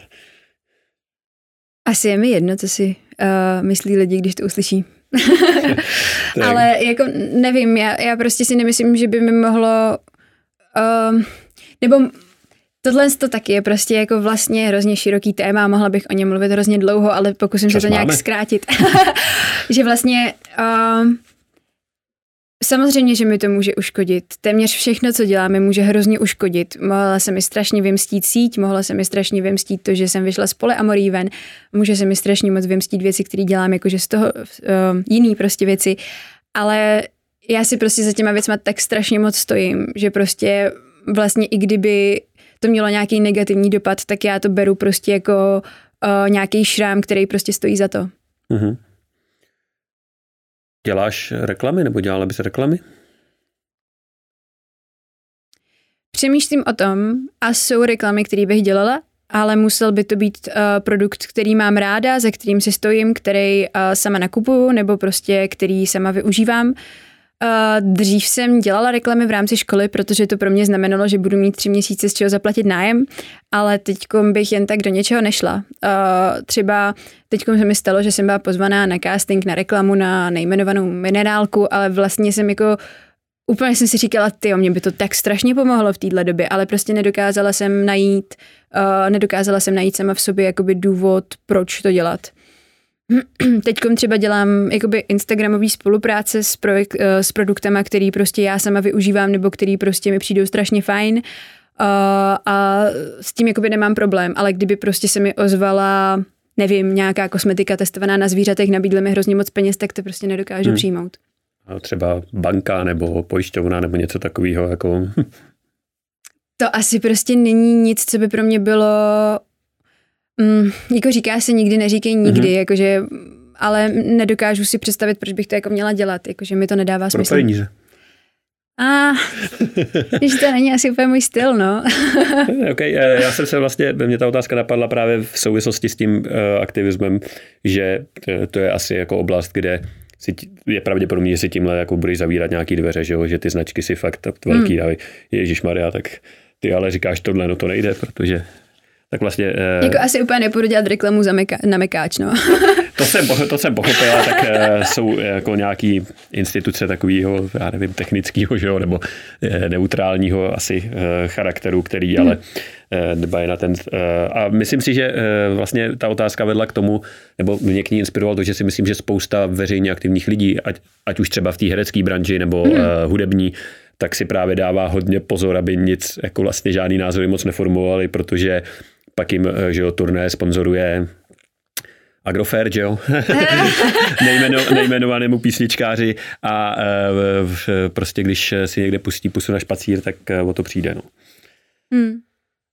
Asi je mi jedno, co si uh, myslí lidi, když to uslyší. Ale jako nevím, já, já prostě si nemyslím, že by mi mohlo uh, nebo Tohle to taky je prostě jako vlastně hrozně široký téma, mohla bych o něm mluvit hrozně dlouho, ale pokusím Čas se to máme. nějak zkrátit. že vlastně uh, samozřejmě, že mi to může uškodit. Téměř všechno, co děláme, může hrozně uškodit. Mohla se mi strašně vymstít síť, mohla se mi strašně vymstít to, že jsem vyšla z polyamorí ven, může se mi strašně moc vymstít věci, které dělám, jakože z toho uh, jiný prostě věci, ale já si prostě za těma věcma tak strašně moc stojím, že prostě vlastně i kdyby to mělo nějaký negativní dopad, tak já to beru prostě jako uh, nějaký šrám, který prostě stojí za to. Mm-hmm. Děláš reklamy nebo dělala bys reklamy? Přemýšlím o tom a jsou reklamy, které bych dělala, ale musel by to být uh, produkt, který mám ráda, za kterým si stojím, který uh, sama nakupuju nebo prostě který sama využívám. Uh, dřív jsem dělala reklamy v rámci školy, protože to pro mě znamenalo, že budu mít tři měsíce z čeho zaplatit nájem, ale teď bych jen tak do něčeho nešla. Uh, třeba teď se mi stalo, že jsem byla pozvaná na casting na reklamu na nejmenovanou minerálku, ale vlastně jsem jako úplně jsem si říkala, ty, mě by to tak strašně pomohlo v téhle době, ale prostě nedokázala jsem najít, uh, nedokázala jsem najít sama v sobě jakoby důvod, proč to dělat. Teď třeba dělám jakoby Instagramový spolupráce s, projekt, eh, s produktama, který prostě já sama využívám nebo který prostě mi přijdou strašně fajn uh, a s tím jakoby nemám problém, ale kdyby prostě se mi ozvala nevím, nějaká kosmetika testovaná na zvířatech, nabídly mi hrozně moc peněz, tak to prostě nedokážu hmm. přijmout. A třeba banka nebo pojišťovna nebo něco takového jako... to asi prostě není nic, co by pro mě bylo Mm, jako říká se nikdy, neříkej nikdy, mm-hmm. jakože, ale nedokážu si představit, proč bych to jako měla dělat, jakože mi to nedává smysl. Pro peníze. A, když to není asi úplně můj styl, no. ok, eh, já jsem se vlastně, mě ta otázka napadla právě v souvislosti s tím uh, aktivismem, že to je asi jako oblast, kde si, je pravděpodobně, že si tímhle jako budeš zavírat nějaký dveře, že, jo? že ty značky si fakt velký mm. dávají. Ježíš Maria, tak ty ale říkáš tohle, no to nejde, protože tak vlastně... Uh, jako asi úplně nepůjdu dělat reklamu za meka- na mekáč, no. to, jsem, to jsem pochopil, tak uh, jsou jako nějaký instituce takového, já nevím, technického, že jo, nebo uh, neutrálního asi charakteru, který hmm. ale dbají na ten... A myslím si, že vlastně ta otázka vedla k tomu, nebo mě k ní inspiroval to, že si myslím, že spousta veřejně aktivních lidí, ať, ať už třeba v té herecké branži nebo hmm. hudební, tak si právě dává hodně pozor, aby nic, jako vlastně žádný názory moc neformulovali, protože pak jim, eh, že jo, turné sponzoruje Agrofert, že jo? Nejmeno, nejmenovanému písničkáři a e, prostě když si někde pustí pusu na špacír, tak e, o to přijde, no. Hmm.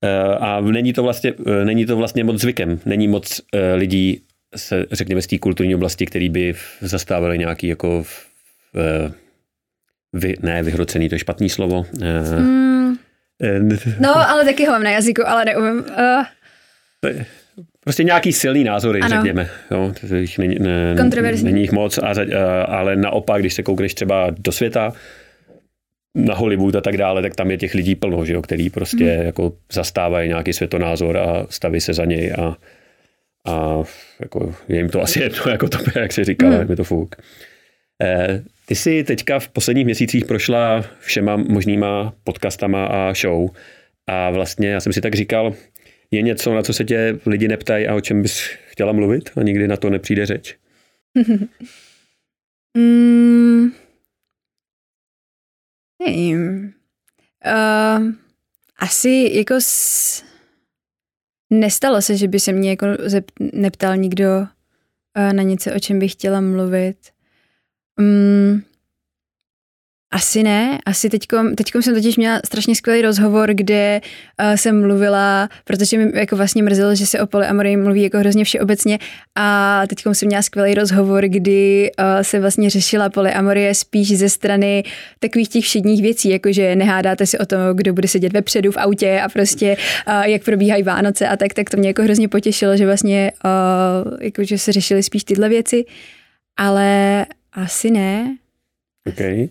E, a není to, vlastně, není to vlastně moc zvykem. Není moc e, lidí, se, řekněme, z té kulturní oblasti, který by zastávali nějaký jako e, vy, ne, vyhrocený, to je špatný slovo. E, hmm No, ale taky ho mám na jazyku, ale neumím. Uh. Prostě nějaký silný názory, ano. řekněme. Jo, jich není, ne, Kontroverzní. Není jich moc, a, ale naopak, když se koukneš třeba do světa, na Hollywood a tak dále, tak tam je těch lidí plno, že jo, který prostě mm. jako zastávají nějaký světonázor a staví se za něj a, a jako je jim to asi jedno, jako to, jak si říkal, mm. je to fuk. Eh, ty jsi teďka v posledních měsících prošla všema možnýma podcastama a show a vlastně já jsem si tak říkal, je něco, na co se tě lidi neptají a o čem bys chtěla mluvit a nikdy na to nepřijde řeč? mm, nevím. Uh, asi jako s... nestalo se, že by se mě jako zep- neptal nikdo uh, na něco, o čem bych chtěla mluvit. Um, asi ne, asi teďkom, teďkom jsem totiž měla strašně skvělý rozhovor, kde uh, jsem mluvila, protože mi jako vlastně mrzelo, že se o polyamorii mluví jako hrozně všeobecně a teďkom jsem měla skvělý rozhovor, kdy uh, se vlastně řešila polyamorie spíš ze strany takových těch všedních věcí, jakože nehádáte si o to, kdo bude sedět vepředu v autě a prostě uh, jak probíhají Vánoce a tak, tak to mě jako hrozně potěšilo, že vlastně uh, jakože se řešily spíš tyhle věci, ale asi ne. Okay.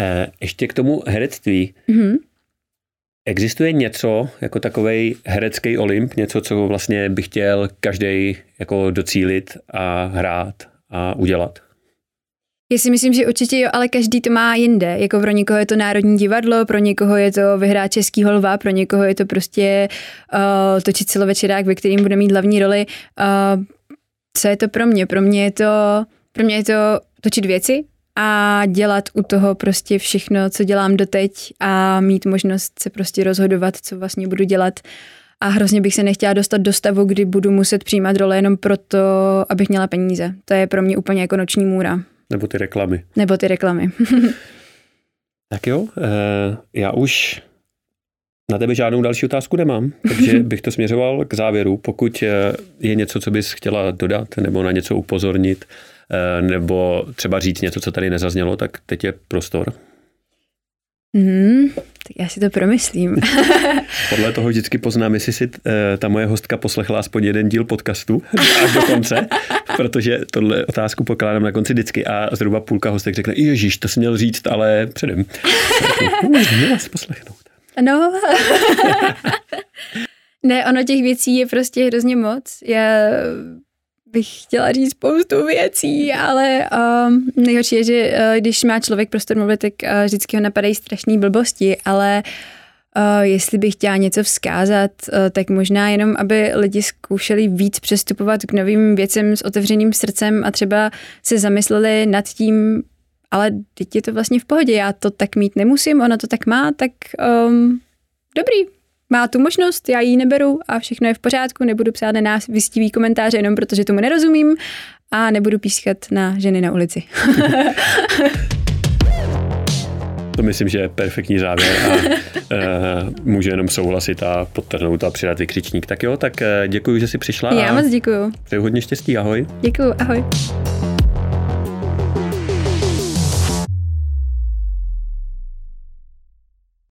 Eh, ještě k tomu herectví. Mm-hmm. Existuje něco jako takový herecký olymp, něco, co vlastně by chtěl každý jako docílit a hrát a udělat? Já si myslím, že určitě jo, ale každý to má jinde. Jako pro někoho je to Národní divadlo, pro někoho je to vyhrát Český holva, pro někoho je to prostě uh, točit celovečerák, ve kterým bude mít hlavní roli. Uh, co je to pro mě? Pro mě je to, pro mě je to točit věci, a dělat u toho prostě všechno, co dělám doteď a mít možnost se prostě rozhodovat, co vlastně budu dělat. A hrozně bych se nechtěla dostat do stavu, kdy budu muset přijímat role jenom proto, abych měla peníze. To je pro mě úplně jako noční můra. Nebo ty reklamy. Nebo ty reklamy. tak jo, eh, já už na tebe žádnou další otázku nemám, takže bych to směřoval k závěru. Pokud eh, je něco, co bys chtěla dodat nebo na něco upozornit, nebo třeba říct něco, co tady nezaznělo, tak teď je prostor. Mm, tak já si to promyslím. Podle toho vždycky poznám, jestli si eh, ta moje hostka poslechla aspoň jeden díl podcastu až do konce, protože tohle otázku pokládám na konci vždycky a zhruba půlka hostek řekne, ježíš, to jsi měl říct, ale předem. Měla si poslechnout. No. ne, ono těch věcí je prostě hrozně moc. Já bych chtěla říct spoustu věcí, ale um, nejhorší je, že uh, když má člověk prostor mluvit, tak uh, vždycky ho napadají strašné blbosti, ale uh, jestli bych chtěla něco vzkázat, uh, tak možná jenom, aby lidi zkoušeli víc přestupovat k novým věcem s otevřeným srdcem a třeba se zamysleli nad tím, ale teď je to vlastně v pohodě, já to tak mít nemusím, ona to tak má, tak um, dobrý, má tu možnost, já ji neberu a všechno je v pořádku, nebudu psát na nás vystivý komentáře jenom protože tomu nerozumím a nebudu pískat na ženy na ulici. To myslím, že je perfektní závěr a uh, můžu jenom souhlasit a podtrhnout a přidat vykřičník. Tak jo, tak uh, děkuji, že jsi přišla. Já moc děkuji. Přeju hodně štěstí, ahoj. Děkuji, ahoj.